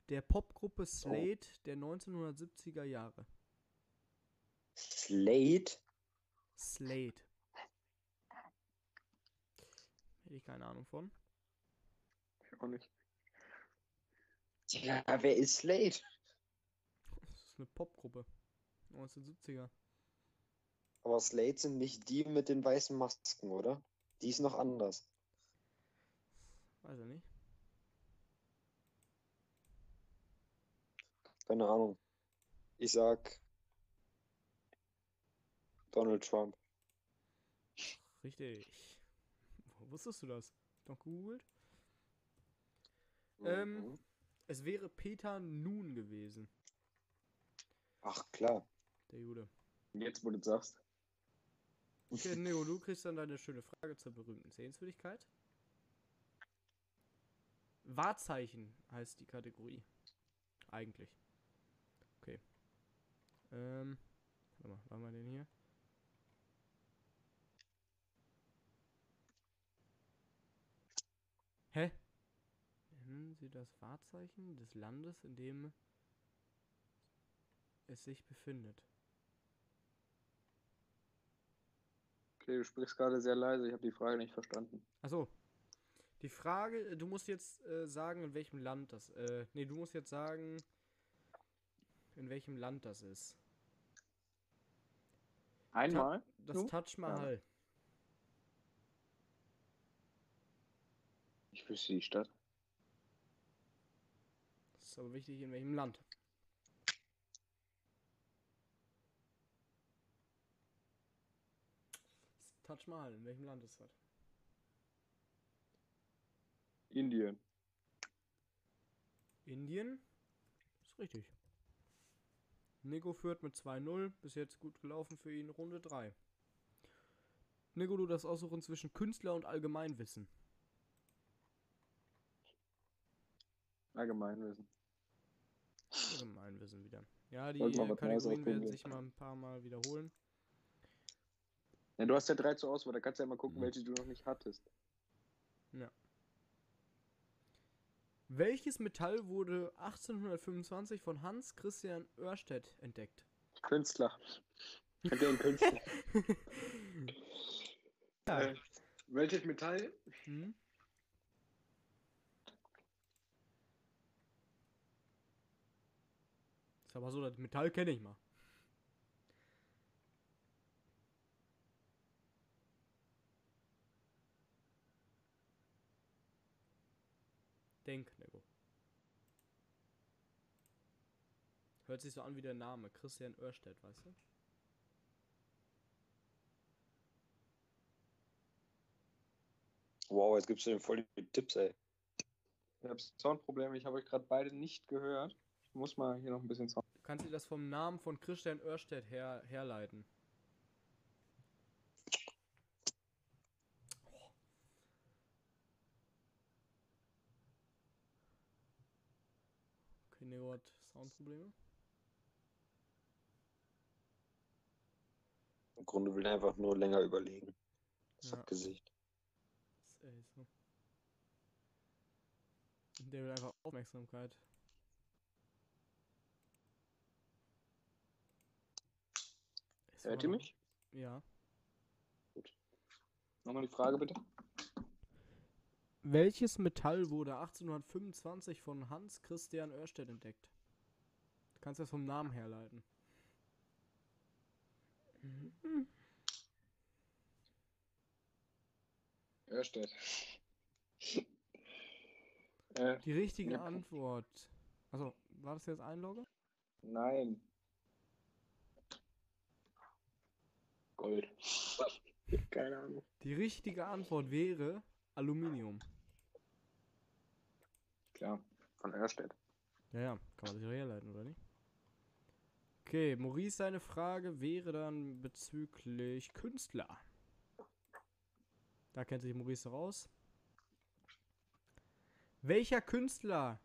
der Popgruppe Slade der 1970er Jahre? Slade. Slade. Hätte ich keine Ahnung von. Ich <laughs> auch nicht. Ja, wer ist Slade? Das ist eine Popgruppe. 1970er. Aber Slade sind nicht die mit den weißen Masken, oder? Die ist noch anders. Weiß er nicht. Keine Ahnung. Ich sag Donald Trump. Richtig. Wo wusstest du das? Doch gegoogelt? Ähm, Mhm. Es wäre Peter Nun gewesen, Ach klar. der Jude. Jetzt, wo du das sagst. Okay, Neo, du kriegst dann deine schöne Frage zur berühmten Sehenswürdigkeit. Wahrzeichen heißt die Kategorie. Eigentlich. Okay. Ähm. Warte mal, haben wir den hier? Hä? Nennen Sie das Wahrzeichen des Landes, in dem es sich befindet. Okay, du sprichst gerade sehr leise, ich habe die Frage nicht verstanden. Achso. Die Frage, du musst jetzt äh, sagen, in welchem Land das. Äh, nee, du musst jetzt sagen, in welchem Land das ist. Einmal? Das Nur? Taj Mahal. Ich wüsste die Stadt. Das ist aber wichtig, in welchem Land. Das Taj Mahal, in welchem Land ist das? Indien. Indien? Ist richtig. Nico führt mit 2-0. Bis jetzt gut gelaufen für ihn. Runde 3. Nico, du darfst aussuchen zwischen Künstler und Allgemeinwissen. Allgemeinwissen. Allgemeinwissen wieder. Ja, die Kategorien werden sich mal ein paar Mal wiederholen. Ja, du hast ja drei zur Auswahl, da kannst du ja mal gucken, welche du noch nicht hattest. Welches Metall wurde 1825 von Hans Christian Oersted entdeckt? Künstler. Ich hab ja einen Künstler. Ja. <laughs> Äh, welches Metall? Hm? Ist aber so, das Metall kenne ich mal. Denk, Nego. Hört sich so an wie der Name. Christian Oerstedt, weißt du? Wow, jetzt gibst du dem voll die Tipps, ey. Ich habe Soundprobleme, ich habe euch gerade beide nicht gehört. Ich muss mal hier noch ein bisschen Sound. Du kannst dir das vom Namen von Christian Oerstedt her herleiten. Okay, Nero hat Soundprobleme. Im Grunde will er einfach nur länger überlegen. Das Ja. Gesicht. Ist echt so. Der will einfach Aufmerksamkeit. Hört ihr mich? Ja. Nochmal die Frage bitte. Welches Metall wurde 1825 von Hans Christian Oerstedt entdeckt? Du kannst das vom Namen herleiten. Örstedt. äh, Die richtige Ja. Antwort. Also, war das jetzt Einlogge? nein. Gold. <laughs> Keine Ahnung. Die richtige Antwort wäre Aluminium. Klar, von Örstedt. Ja, ja, kann man sich doch herleiten, oder nicht? Okay, Maurice, seine Frage wäre dann bezüglich Künstler. Da kennt sich Maurice raus. Welcher Künstler?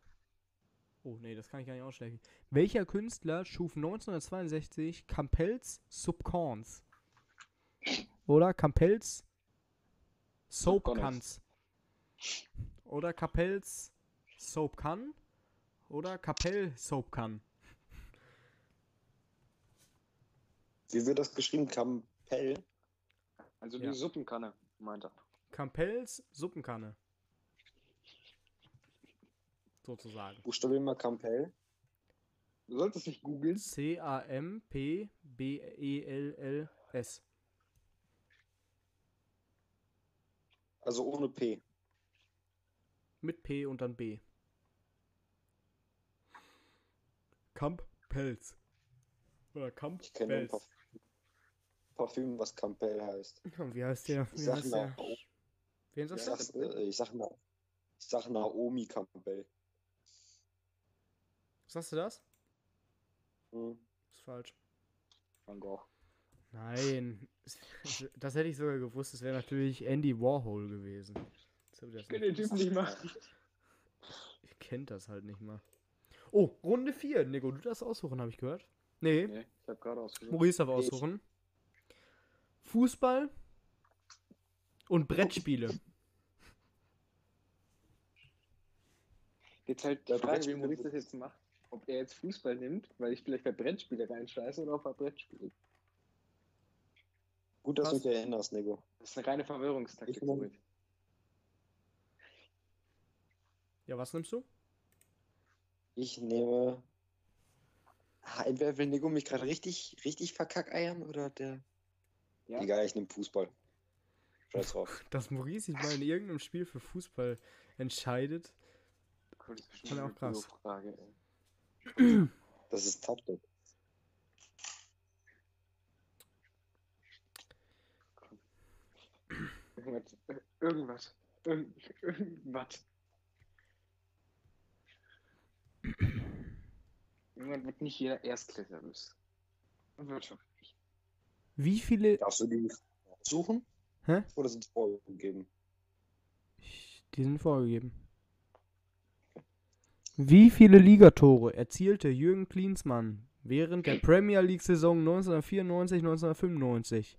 Oh, nee, das kann ich gar nicht ausschlechen. Welcher Künstler schuf 1962 Campells Subcons? Oder Campells Soapcans? Oder Capells Soapcan? Oder Kapell Soapcan? Wie wird das geschrieben? Campbell? Also Ja. die Suppenkanne, meint er. Campells Suppenkanne. Sozusagen. Buchstabieren mal Campbell. Du solltest nicht googeln. C-A-M-P-B-E-L-L-S. Also ohne P. Mit P und dann B. Campells. Oder Ich kenne ein. Parfüm, Parfüm, was Campbell heißt. Wie heißt der? Ich Wie sag, heißt der? Na, Wen ich, sagst sag, du? äh, ich, sag, Na, ich sag Naomi Campbell. Sagst du das? Hm. Ist falsch. Van Gogh. Nein. Das hätte ich sogar gewusst. Es wäre natürlich Andy Warhol gewesen. Ich das Ich kann nicht den Typen nicht machen. Ich kennt das halt nicht mal. Oh, Runde 4. Nico, du darfst aussuchen, habe ich gehört. Nee, Nee, ich hab gerade ausgesucht. Maurice darf aussuchen. Fußball und Brettspiele. Jetzt halt die Frage, wie Maurice das jetzt macht. Ob er jetzt Fußball nimmt, weil ich vielleicht bei Brettspiele reinscheiße oder ob er Brettspiele. Gut, dass Was? du dich erinnerst, Nico. Das ist eine reine Verwirrungstaktik. Maurice. Ja, was nimmst du? Ich nehme. Ah, entweder will Nico mich gerade richtig, richtig verkackeiern oder der. Ja. Egal, ich nehme Fußball. Scheiß drauf. <laughs> Dass Maurice sich mal in irgendeinem Spiel für Fußball entscheidet. Das ist auch krass. Frage, ey. Das ist Taktik. Irgendwas. Irgendwas. Irgend, irgendwas. Irgendwann wird nicht jeder Erstklässler wissen. Und Wirtschaft nicht. Wie viele. Darfst du die suchen? Hä? Oder sind es vorgegeben? Die sind vorgegeben. Wie viele Ligatore erzielte Jürgen Klinsmann während der Premier League-Saison 1994-1995?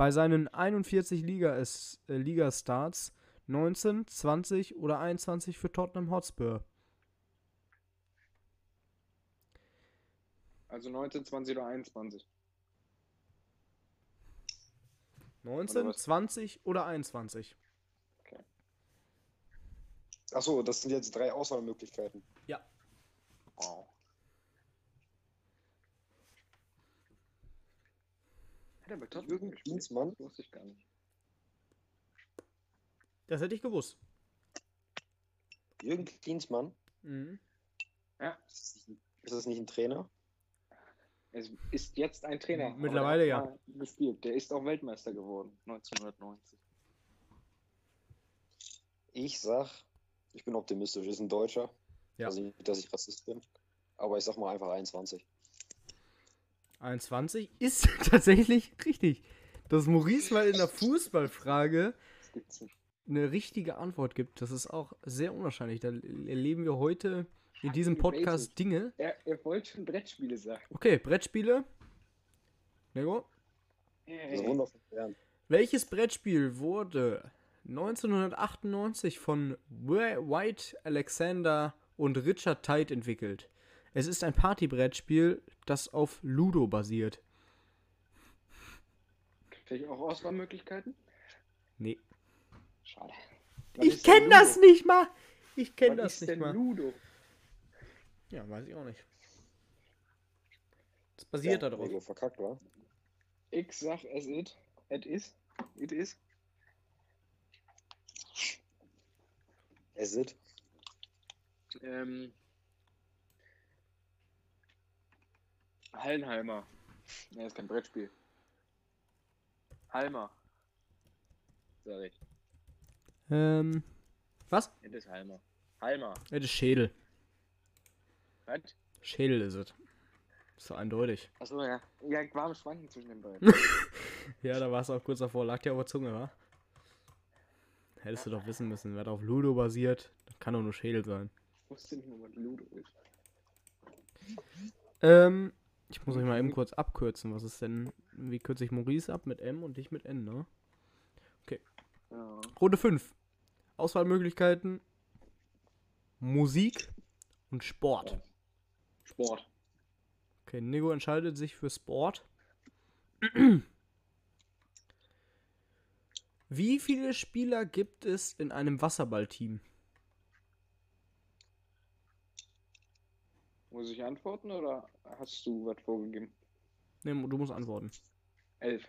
Bei seinen 41 Liga äh, Ligastarts 19, 20 oder 21 für Tottenham Hotspur. Also 19, 20 oder 21. 19, was? 20 oder 21? Achso, das sind jetzt drei Auswahlmöglichkeiten. Wow. Er bei Tottenham Jürgen. Das wusste ich gar nicht. Das hätte ich gewusst. Jürgen Klinsmann. Mhm. Ja. Ist das nicht ein Trainer? Es ist jetzt ein Trainer. der Mittlerweile ja. Gespielt. Der ist auch Weltmeister geworden, 1990. Ich sag, ich bin optimistisch, ist ein Deutscher. Ja. Also nicht, dass ich Rassist bin. Aber ich sag mal einfach 21. 21 ist <laughs> tatsächlich richtig. Dass Maurice mal in der Fußballfrage eine richtige Antwort gibt, das ist auch sehr unwahrscheinlich. Da erleben wir heute in diesem. Podcast Dinge. Er, er wollte schon Brettspiele sagen. Okay, Brettspiele. Nego. Also wundervoll. Welches Brettspiel wurde 1998 von White Alexander und Richard Tite entwickelt? Es ist ein Partybrettspiel, das auf Ludo basiert. Vielleicht auch Auswahlmöglichkeiten? Nee. Schade. Ich kenne das nicht mal. Ich kenne Was das ist nicht denn mal. Ludo? Ja, weiß ich auch nicht. Das basiert da drauf. Lego verkackt, war. Ich sag es it. It is. It is. Es ist. Ähm. Hallenheimer. Ne, ist kein Brettspiel. Halmer. Sag ich. Ähm, was? Es ist Halmer. Halmer. Das ist Schädel. Was? Schädel ist es. Ist so eindeutig. Achso, ja. Ja, ich war am Schwanken zwischen den beiden. <laughs> Ja, da war es auch kurz davor. Lag dir auf der Zunge, wa? Hättest du doch wissen müssen, wer auf Ludo basiert. Das kann doch nur Schädel sein. Ich wusste nicht mehr, was Ludo ist. Ähm, ich muss euch mal eben kurz abkürzen. Was ist denn. Wie kürze ich Maurice ab mit M und dich mit N, ne? Ja. Runde 5. Auswahlmöglichkeiten: Musik und Sport. Sport. Okay, Nigo entscheidet sich für Sport. Wie viele Spieler gibt es in einem Wasserballteam? Muss ich antworten oder hast du was vorgegeben? Ne, du musst antworten. Elf.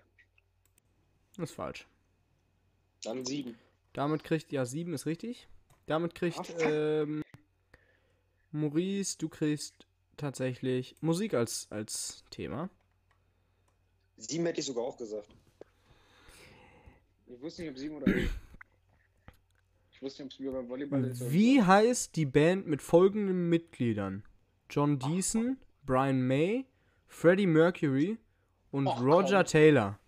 Das ist falsch. Dann sieben. Damit kriegt, ja, 7 ist richtig. Damit kriegt, ähm, Maurice, du kriegst tatsächlich Musik als, als Thema. Sieben hätte ich sogar auch gesagt. Ich wusste nicht, ob sieben oder elf. Ich wusste nicht, ob es wie beim Volleyball ist. Wie heißt die Band mit folgenden Mitgliedern? John Deason, Brian May, Freddie Mercury und Och, Roger komm. Taylor.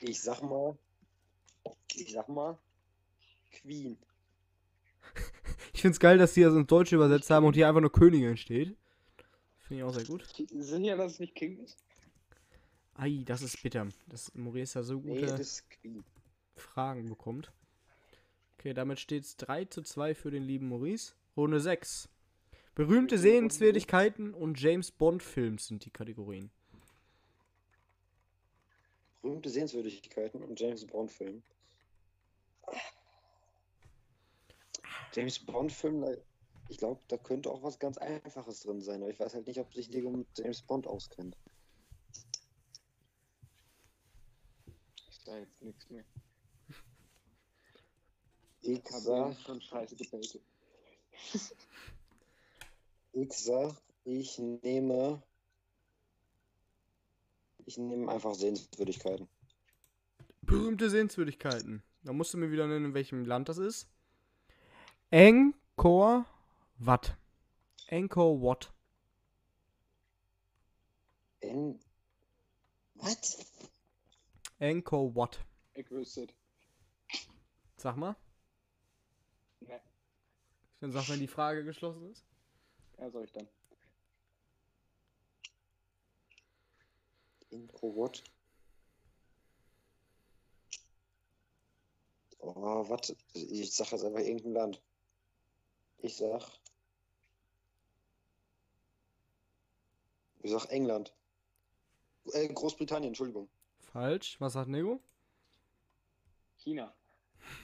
Ich sag mal. Ich sag mal. Queen. Ich find's geil, dass die das ins Deutsche übersetzt haben und hier einfach nur Königin steht. Finde ich auch sehr gut. so. Sicher, dass es nicht King ist? Ei, das ist bitter, dass Maurice da so Nee, gute Queen. Fragen bekommt. Okay, damit steht's 3 zu 2 für den lieben Maurice. Runde 6. Berühmte Sehenswürdigkeiten und James Bond Films sind die Kategorien. Berühmte Sehenswürdigkeiten und James Bond Film. James Bond Film, ich glaube, da könnte auch was ganz Einfaches drin sein, aber ich weiß halt nicht, ob sich Lego mit James Bond auskennt. Ich sag jetzt nichts mehr. Ich habe schon scheiße gebetet. <laughs> ich sag, ich nehme. Ich nehme einfach Sehenswürdigkeiten. Berühmte Sehenswürdigkeiten. Da musst du mir wieder nennen, in welchem Land das ist. Angkor Wat. Angkor Wat. In. Was? Angkor Wat. Ich wüsste. Sag mal. Ne, Dann sag, wenn die Frage geschlossen ist. Ja, soll ich dann. In what? Oh, warte. Ich sag jetzt einfach irgendein Land. Ich sag. Ich sag England. Äh, Großbritannien, Entschuldigung. Falsch. Was sagt Nego? China.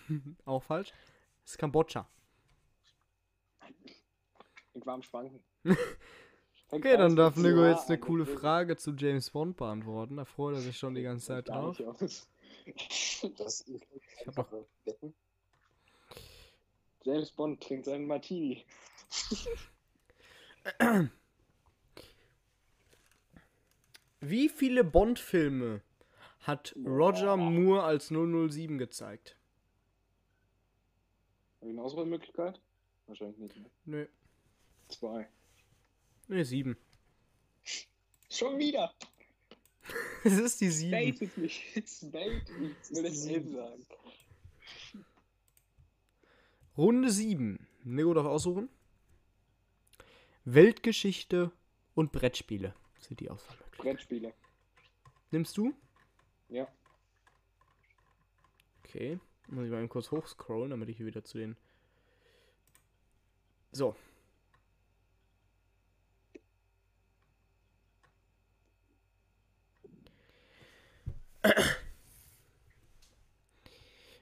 <laughs> Auch falsch. Das ist Kambodscha. <laughs> Ich war am Schwanken. <laughs> Okay, dann darf Nego Ja, jetzt eine coole Frage zu James Bond beantworten. Da freut er sich schon die <laughs> ganze Zeit drauf. <laughs> Das ich hab doch- wetten. James Bond trinkt seinen Martini. Wie viele Bond-Filme hat Roger Moore als 007 gezeigt? Habe ich eine Auswahlmöglichkeit? Wahrscheinlich nicht. Ne? Nö. Zwei. Nee, sieben. Schon wieder! <laughs> Es ist die sieben. Bait es mich. Es bait mich. Ich will das eben sagen. Runde 7. Nico darf aussuchen. Weltgeschichte und Brettspiele sind die Auswahlmöglichkeiten. Brettspiele. Nimmst du? Ja. Okay. Muss ich mal eben kurz hochscrollen, damit ich hier wieder zu den. So.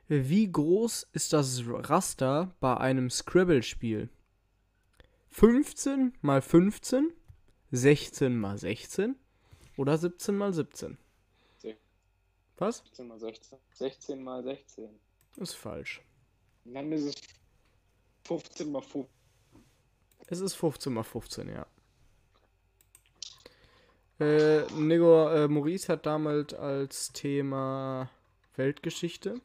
Wie groß ist das Raster bei einem Scrabble-Spiel? 15 mal 15, 16 mal 16 oder 17 mal 17? Se- Was? 16 mal 16. 16 mal 16. Ist falsch. Und dann ist es 15 mal 15. Es ist 15 mal 15, ja. Äh, Nico, äh, Maurice hat damals als Thema Weltgeschichte.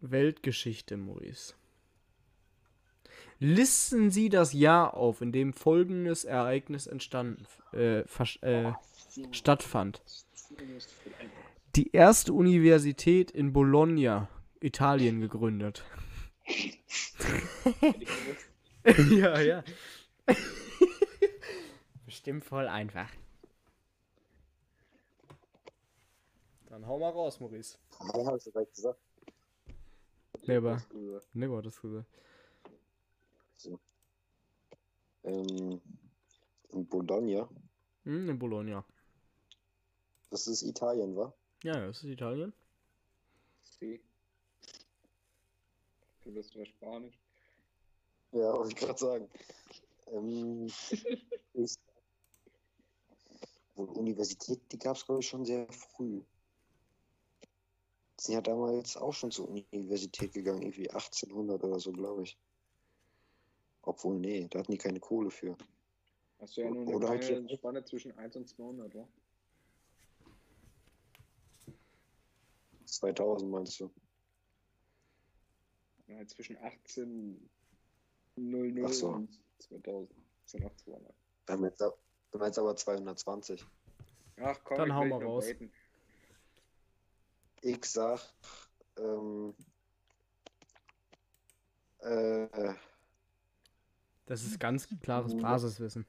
Weltgeschichte, Maurice. Listen Sie das Jahr auf, in dem folgendes Ereignis entstanden, äh, äh, stattfand. Die erste Universität in Bologna, Italien, gegründet. <laughs> <laughs> ja, ja. <laughs> Bestimmt voll einfach. Dann hau mal raus, Maurice. Ja, hab ich direkt gesagt. Nee, war das gesagt. Ähm, in Bologna. Hm, in Bologna. Das ist Italien, wa? Ja, ja, das ist Italien. C. Du bist ja Spanisch. Ja, wollte ich gerade sagen. Ähm, <laughs> ist, Universität, die gab es, glaube ich, schon sehr früh. Sind ja damals auch schon zur Universität gegangen, irgendwie 1800 oder so, glaube ich. Obwohl, nee, da hatten die keine Kohle für. Hast du ja nur eine Oder halt hier- Spanne zwischen 1 und 200, wa? 2000 meinst du? Ja, zwischen 18 00 Ach so. und 2000. Das sind auch 200. Wir haben jetzt, wir haben jetzt aber 220. Ach komm, Dann ich hau will mal dich nur raus. baiten. Ich sag, ähm, äh, Das ist ganz klares Basiswissen.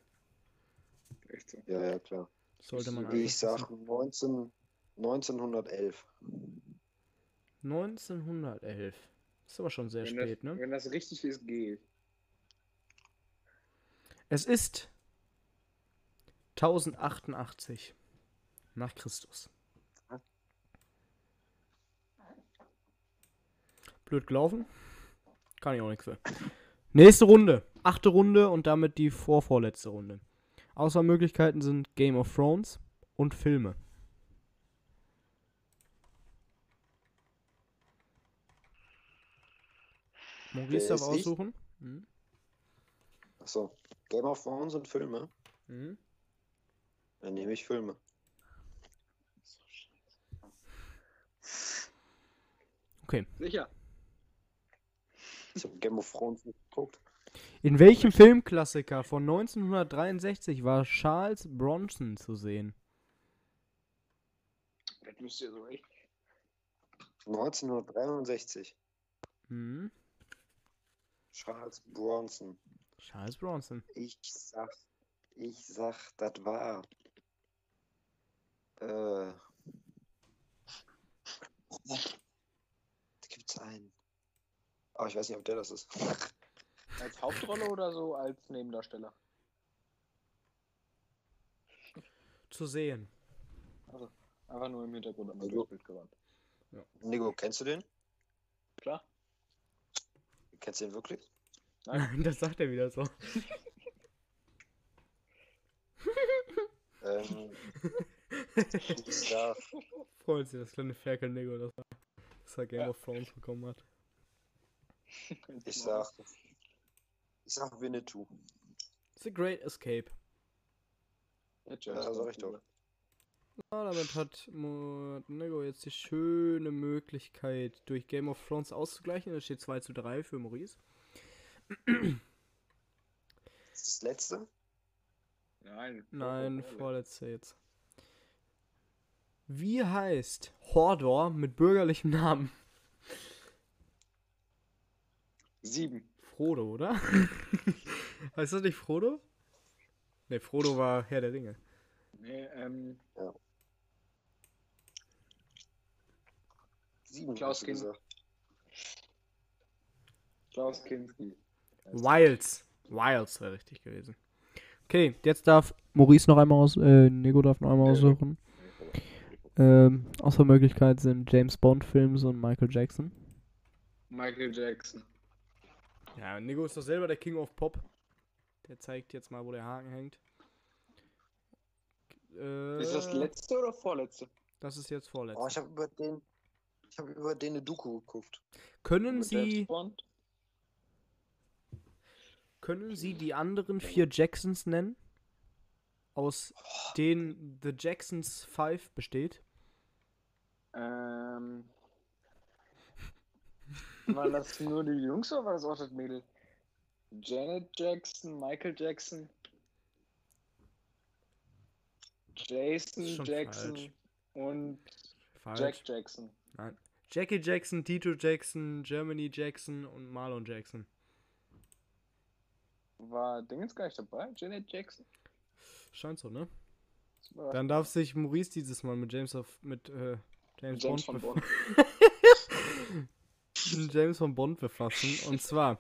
Echt so. ja, ja, klar. Sollte man Ich sag 19, 1911. wissen. 1911. Ist aber schon sehr Wenn spät, das, ne? Wenn das richtig ist, gehe ich. Es ist 1088 nach Christus. Blöd gelaufen. Kann ich auch nichts für. Nächste Runde. Achte Runde und damit die vorvorletzte Runde. Auswahlmöglichkeiten sind Game of Thrones und Filme. Maurice darf aussuchen. Mhm. Achso, Game of Thrones und Filme? Mhm. Dann nehme ich Filme. Okay. Sicher. Ich habe Game of Thrones nicht geguckt. In welchem Filmklassiker von 1963 war Charles Bronson zu sehen? Das müsst ihr so echt. 1963. Hm? Charles Bronson. Charles Bronson. Ich sag, ich sag, das war. Äh. Da gibt's einen. Aber ich weiß nicht, ob der das ist. <laughs> Als Hauptrolle oder so als Nebendarsteller? Zu sehen. Also, einfach nur im Hintergrund am Bild gewandt. Nico, kennst du den? Klar? Kennst du den wirklich? Nein. <laughs> das sagt er wieder so. Ähm, <laughs> ich sag, Freut sich das kleine Ferkel Nego, dass er, dass er Game Ja. of Thrones bekommen hat. Ich sag. Ich sag Winnetou. The Great Escape. Ja, Ja, sag ich doch. Ja, damit hat Nego jetzt die schöne Möglichkeit, durch Game of Thrones auszugleichen. Es steht 2 zu 3 für Maurice. Das ist das letzte. Nein. Nein, vor- vorletzte jetzt. Wie heißt Hordor mit bürgerlichem Namen? Sieben. Frodo, oder? <laughs> heißt das nicht Frodo? Ne, Frodo war Herr der Ringe. Nee, ähm, Sieben. Klaus gesagt. Klaus Kinski. Wilds. Wilds wäre richtig gewesen. Okay, jetzt darf Maurice noch einmal aus, äh, Nego darf noch einmal Ja. aussuchen. Ähm, Auswahlmöglichkeit sind James Bond Films und Michael Jackson. Michael Jackson. Ja, Nico ist doch selber der King of Pop. Der zeigt jetzt mal, wo der Haken hängt. Äh, Ist das letzte oder vorletzte? Das ist jetzt Oh, ich vorletztes. habe über den. Ich habe über den eine Doku geguckt. Können Mit Sie? Können Sie die anderen vier Jacksons nennen? Aus denen The Jacksons 5 besteht? Ähm. Waren das nur die Jungs oder war das auch das Mädel? Janet Jackson, Michael Jackson, Jason Jackson falsch. und Falsch. Jack Jackson. Nein. Jackie Jackson, Tito Jackson, Germany Jackson und Marlon Jackson. War Dingens gar nicht dabei? Janet Jackson? Scheint so, ne? Dann darf sich Maurice dieses Mal mit James of mit äh, James, James Bond von Bond. <laughs> James von Bond befassen. Und zwar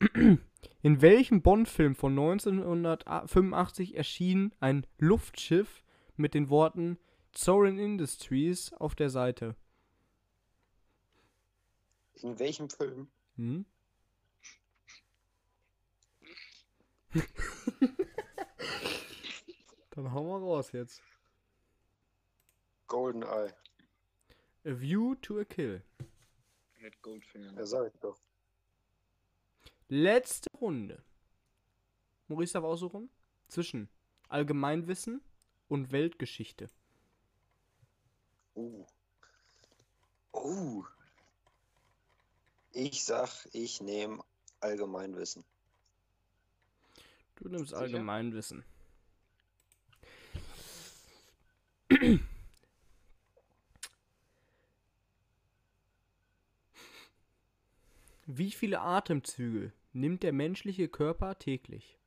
<clears throat> in welchem Bond-Film von 1985 erschien ein Luftschiff mit den Worten Sorin Industries auf der Seite? In welchem Film? Hm? <laughs> Dann hauen wir raus jetzt. Goldeneye. A View to a Kill. Mit Goldfinger. Ja, sag ich doch. Letzte Runde. Maurice darf aussuchen. Zwischen Allgemeinwissen und Weltgeschichte. Uh. Uh. Ich sag, ich nehme Allgemeinwissen. Du nimmst Sicher? Allgemeinwissen. Wie viele Atemzüge nimmt der menschliche Körper täglich?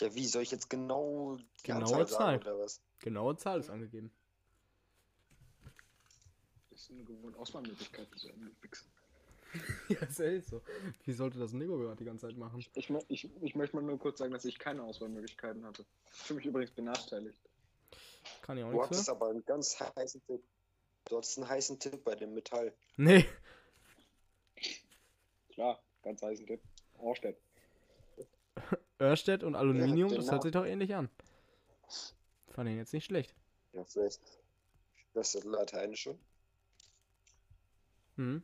Ja, wie soll ich jetzt genau die Genaue Anzahl sagen Zahl. oder was? Genaue Zahl ist angegeben. Das ist eine gewohnte Auswahlmöglichkeit, so ein Wichsen. <laughs> ja, ist ja so. Wie sollte das Nico gerade die ganze Zeit machen? Ich, ich, ich möchte mal nur kurz sagen, dass ich keine Auswahlmöglichkeiten hatte. Für mich übrigens benachteiligt. Kann ich auch Du nichts hattest für. aber einen ganz heißen Tipp. Du hattest einen heißen Tipp bei dem Metall. Nee. Klar, ganz heißen Tipp. Ohrstedt. <laughs> Örstedt und Aluminium, das genau. hört sich doch ähnlich an. Fand ihn jetzt nicht schlecht. Ja, vielleicht. Das ist Lateinisch schon. Hm.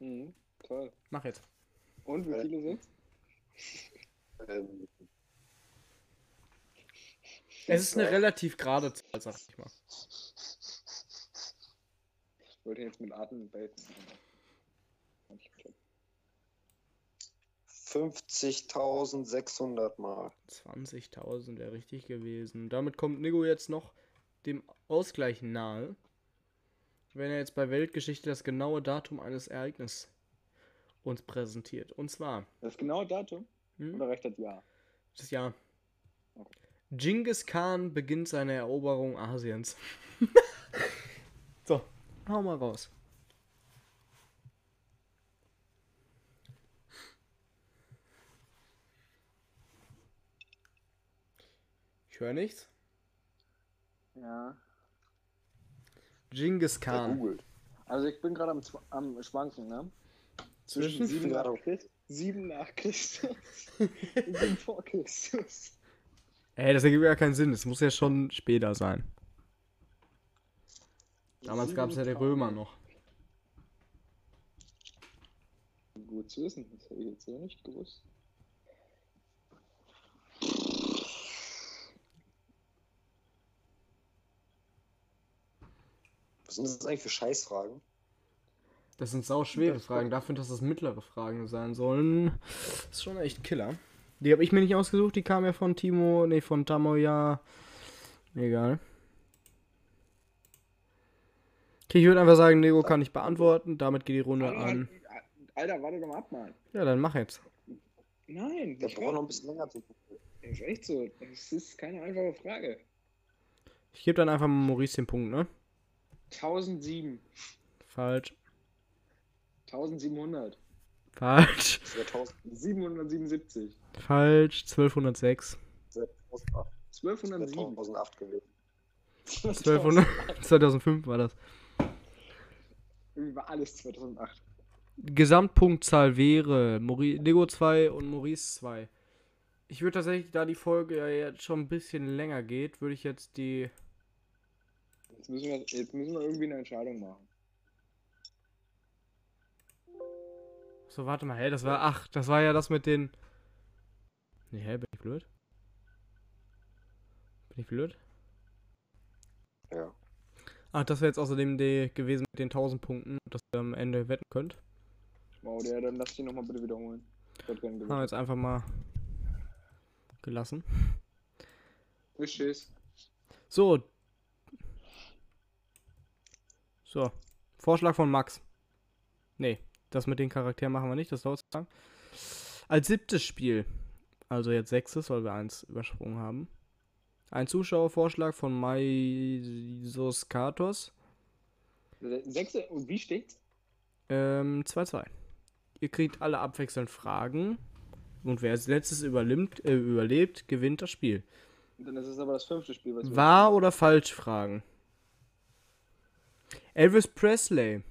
Mhm, toll. Mach jetzt. Und wie viele sind Ähm, Es ist eine relativ gerade Zahl, sag ich mal. Ich wollte jetzt mit Atem baiten. geklappt. 50.600 Mal. 20.000 wäre richtig gewesen. Damit kommt Nico jetzt noch dem Ausgleich nahe. Wenn er jetzt bei Weltgeschichte das genaue Datum eines Ereignisses uns präsentiert. Und zwar, Das genaue Datum? hm, Oder reicht das Jahr? das Jahr. Okay. Genghis Khan beginnt seine Eroberung Asiens. <laughs> so, hau mal raus. Ich höre nichts. Ja. Genghis Khan. Also ich bin gerade am, am Schwanken, ne? Zwischen- sieben Ja. nach, Christ, sieben nach Christus <laughs> und sieben vor Christus. Ey, das ergibt ja keinen Sinn. Es muss ja schon später sein. Damals gab es ja die Römer noch. Gut zu wissen, das hätte ich jetzt so nicht gewusst. Sind das eigentlich für Scheißfragen? Das sind sau schwere Das- Fragen. Dafür, dass das mittlere Fragen sein sollen, ist schon echt Killer. Die habe ich mir nicht ausgesucht, die kam ja von Timo, nee, von Tamoya. Egal. Okay, ich würde einfach sagen, Nego kann ich beantworten. Damit geht die Runde Alter, an. Alter, warte doch mal ab, Mann. Ja, dann mach jetzt. Nein, Da ich braucht noch ein bisschen länger zu Das ist echt so. Das ist keine einfache Frage. Ich gebe dann einfach mal Maurice den Punkt, ne? 1007. Falsch. 1700. Falsch. 2000, 777. Falsch. 1206. 2008, 1207. 2008 gewesen. 1200. 2005 <laughs> war das. Irgendwie war alles 2008. Gesamtpunktzahl wäre Mauri Nego 2 und Maurice 2. Ich würde tatsächlich, da die Folge ja jetzt schon ein bisschen länger geht, würde ich jetzt die. Jetzt müssen, wir, jetzt müssen wir irgendwie eine Entscheidung machen. So, warte mal, hä, das war. Ach, das war ja das mit den. Nee, hä, bin ich blöd? Bin ich blöd? Ja. Ach, das wäre jetzt außerdem die gewesen mit den 1000 Punkten, dass ihr am Ende wetten könnt. Wow, der, dann lass die nochmal bitte wiederholen. Ich hätte gerne Haben wir jetzt einfach mal gelassen. Tschüss. So. So. Vorschlag von Max. Nee, das mit den Charakteren machen wir nicht, das dauert zu lang. Als siebtes Spiel, also jetzt sechstes, weil wir eins übersprungen haben. Ein Zuschauervorschlag von Maisos Katos. Sechste, und wie steht's? Ähm, 2-2. Ihr kriegt alle abwechselnd Fragen. Und wer als letztes überlebt, äh, überlebt, gewinnt das Spiel. Und dann ist es aber das fünfte Spiel, was Wahr oder falsch Fragen. Elvis Presley.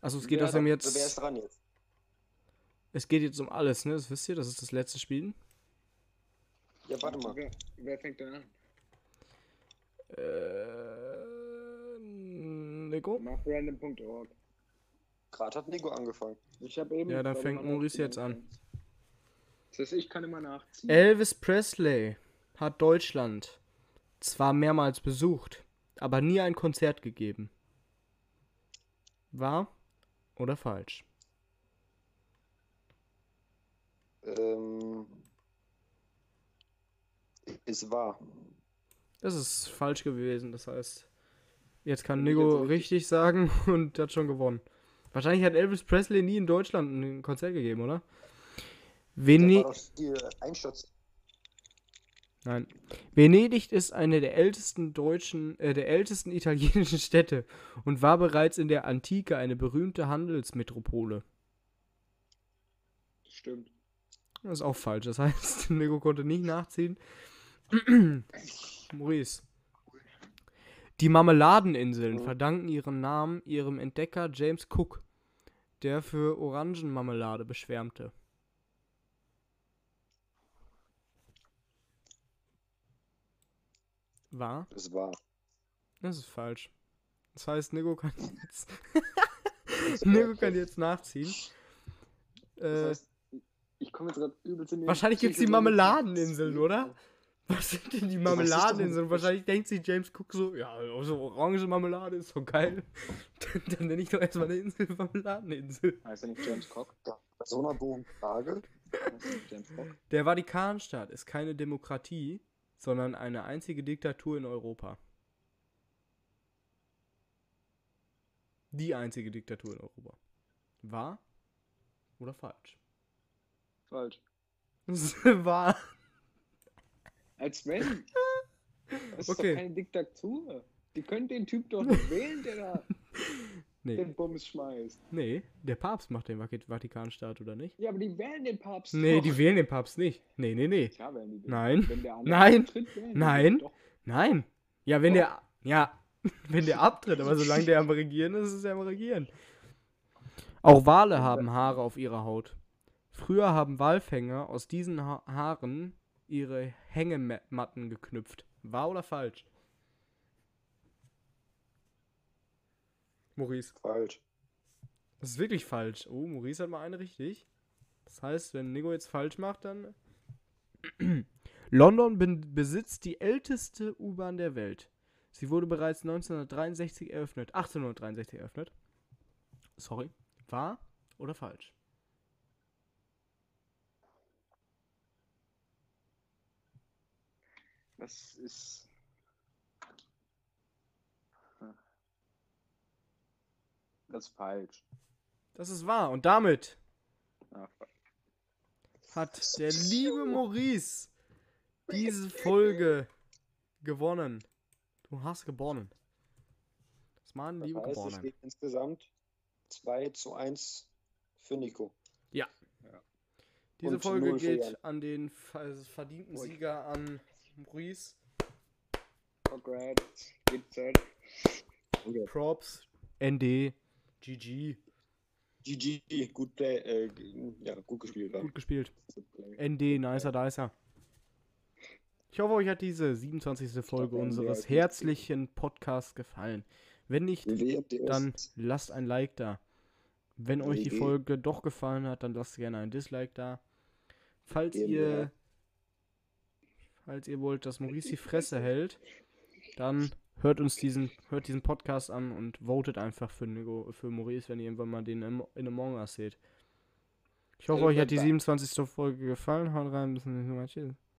Also es geht Ja, außerdem Wer jetzt. ist dran jetzt? Es geht jetzt um alles, ne? Das wisst ihr, das ist das letzte Spiel. Ja, warte mal. Wer, wer fängt denn an? Äh. Nico? Mach random.org. Gerade hat Nico angefangen. Ich habe eben. Ja, dann fängt Maurice jetzt an. Das heißt, ich kann immer nachziehen. Elvis Presley hat Deutschland zwar mehrmals besucht, aber nie ein Konzert gegeben. Wahr oder falsch? Ähm, ist wahr. Das ist falsch gewesen, das heißt, jetzt kann jetzt richtig sagen <laughs> und hat schon gewonnen. Wahrscheinlich hat Elvis Presley nie in Deutschland ein Konzert gegeben, oder? Der Vene war doch hier Einsturz. Nein. Venedig ist eine der ältesten deutschen, äh, der ältesten <laughs> italienischen Städte und war bereits in der Antike eine berühmte Handelsmetropole. Stimmt. Das ist auch falsch. Das heißt, <laughs> Nico konnte nicht nachziehen. <clears throat> Maurice. Die Marmeladeninseln Mhm. verdanken ihren Namen ihrem Entdecker James Cook, der für Orangenmarmelade beschwärmte. War? Ist wahr. Das ist falsch. Das heißt, Nico kann jetzt. <laughs> Nico kann jetzt nachziehen. Das Äh, heißt, ich komme jetzt gerade übelst in den wahrscheinlich gibt's die psychologischen- Marmeladeninseln, oder? Was sind denn die Marmeladeninseln? so- Wahrscheinlich denkt sich James Cook so, ja, so orange Marmelade ist doch geil. <laughs> dann, dann nenne ich doch erstmal eine Insel <laughs> Marmeladeninsel. Heißt er nicht James so einer doofen Frage. Er? Der Vatikanstaat ist keine Demokratie, sondern eine einzige Diktatur in Europa. Die einzige Diktatur in Europa. Wahr oder falsch? Falsch. <laughs> Wahr. Als wenn. Das ist Okay. doch keine Diktatur. Die können den Typ doch nicht wählen, der da <laughs> Nee, den Bums schmeißt. nee, der Papst macht den Vati- Vatikanstaat, oder nicht? Ja, aber die wählen den Papst. Nee, doch. die wählen den Papst nicht. Nee, nee, nee. Klar wählen die den. Nein. Wenn der <laughs> Nein. wählen die Nein. den. Nein. Ja, wenn Doch. der. Ja, <laughs> wenn der abtritt, aber solange der am Regieren ist, ist er am Regieren. Auch Wale haben Haare auf ihrer Haut. Früher haben Walfänger aus diesen ha Haaren ihre Hängematten geknüpft. Wahr oder falsch? Maurice. Falsch. Das ist wirklich falsch. Oh, Maurice hat mal eine richtig. Das heißt, wenn Nico jetzt falsch macht, dann. <clears throat> London besitzt die älteste U-Bahn der Welt. Sie wurde bereits 1963 eröffnet. 1863 eröffnet. Sorry. Wahr oder falsch? Das ist. Das ist falsch. Das ist wahr. Und damit fuck. hat der liebe Maurice diese Folge gewonnen. Du hast gewonnen. Das Das liebe heißt, es steht insgesamt 2 zu 1 für Nico. Diese und Folge geht an den ver- verdienten Ui. Sieger an Maurice. Congrats. Geht Zeit. Props. ND. GG. GG, gut play, äh, g- ja, gut gespielt. Gut gespielt. ND, nicer dicer. Ich hoffe, euch hat diese 27. Folge ND unseres herzlichen Podcasts gefallen. Wenn nicht, dann lasst ein Like da. Wenn euch die WG. Folge doch gefallen hat, dann lasst gerne ein Dislike da. Falls ihr falls ihr wollt, dass Maurice die Fresse hält, dann hört uns diesen hört diesen Podcast an und votet einfach für Nico, für Maurice, wenn ihr irgendwann mal den in Among Us seht. Ich hoffe, euch hat die 27. Folge gefallen. Haut rein, bis zum nächsten Mal. Tschüss.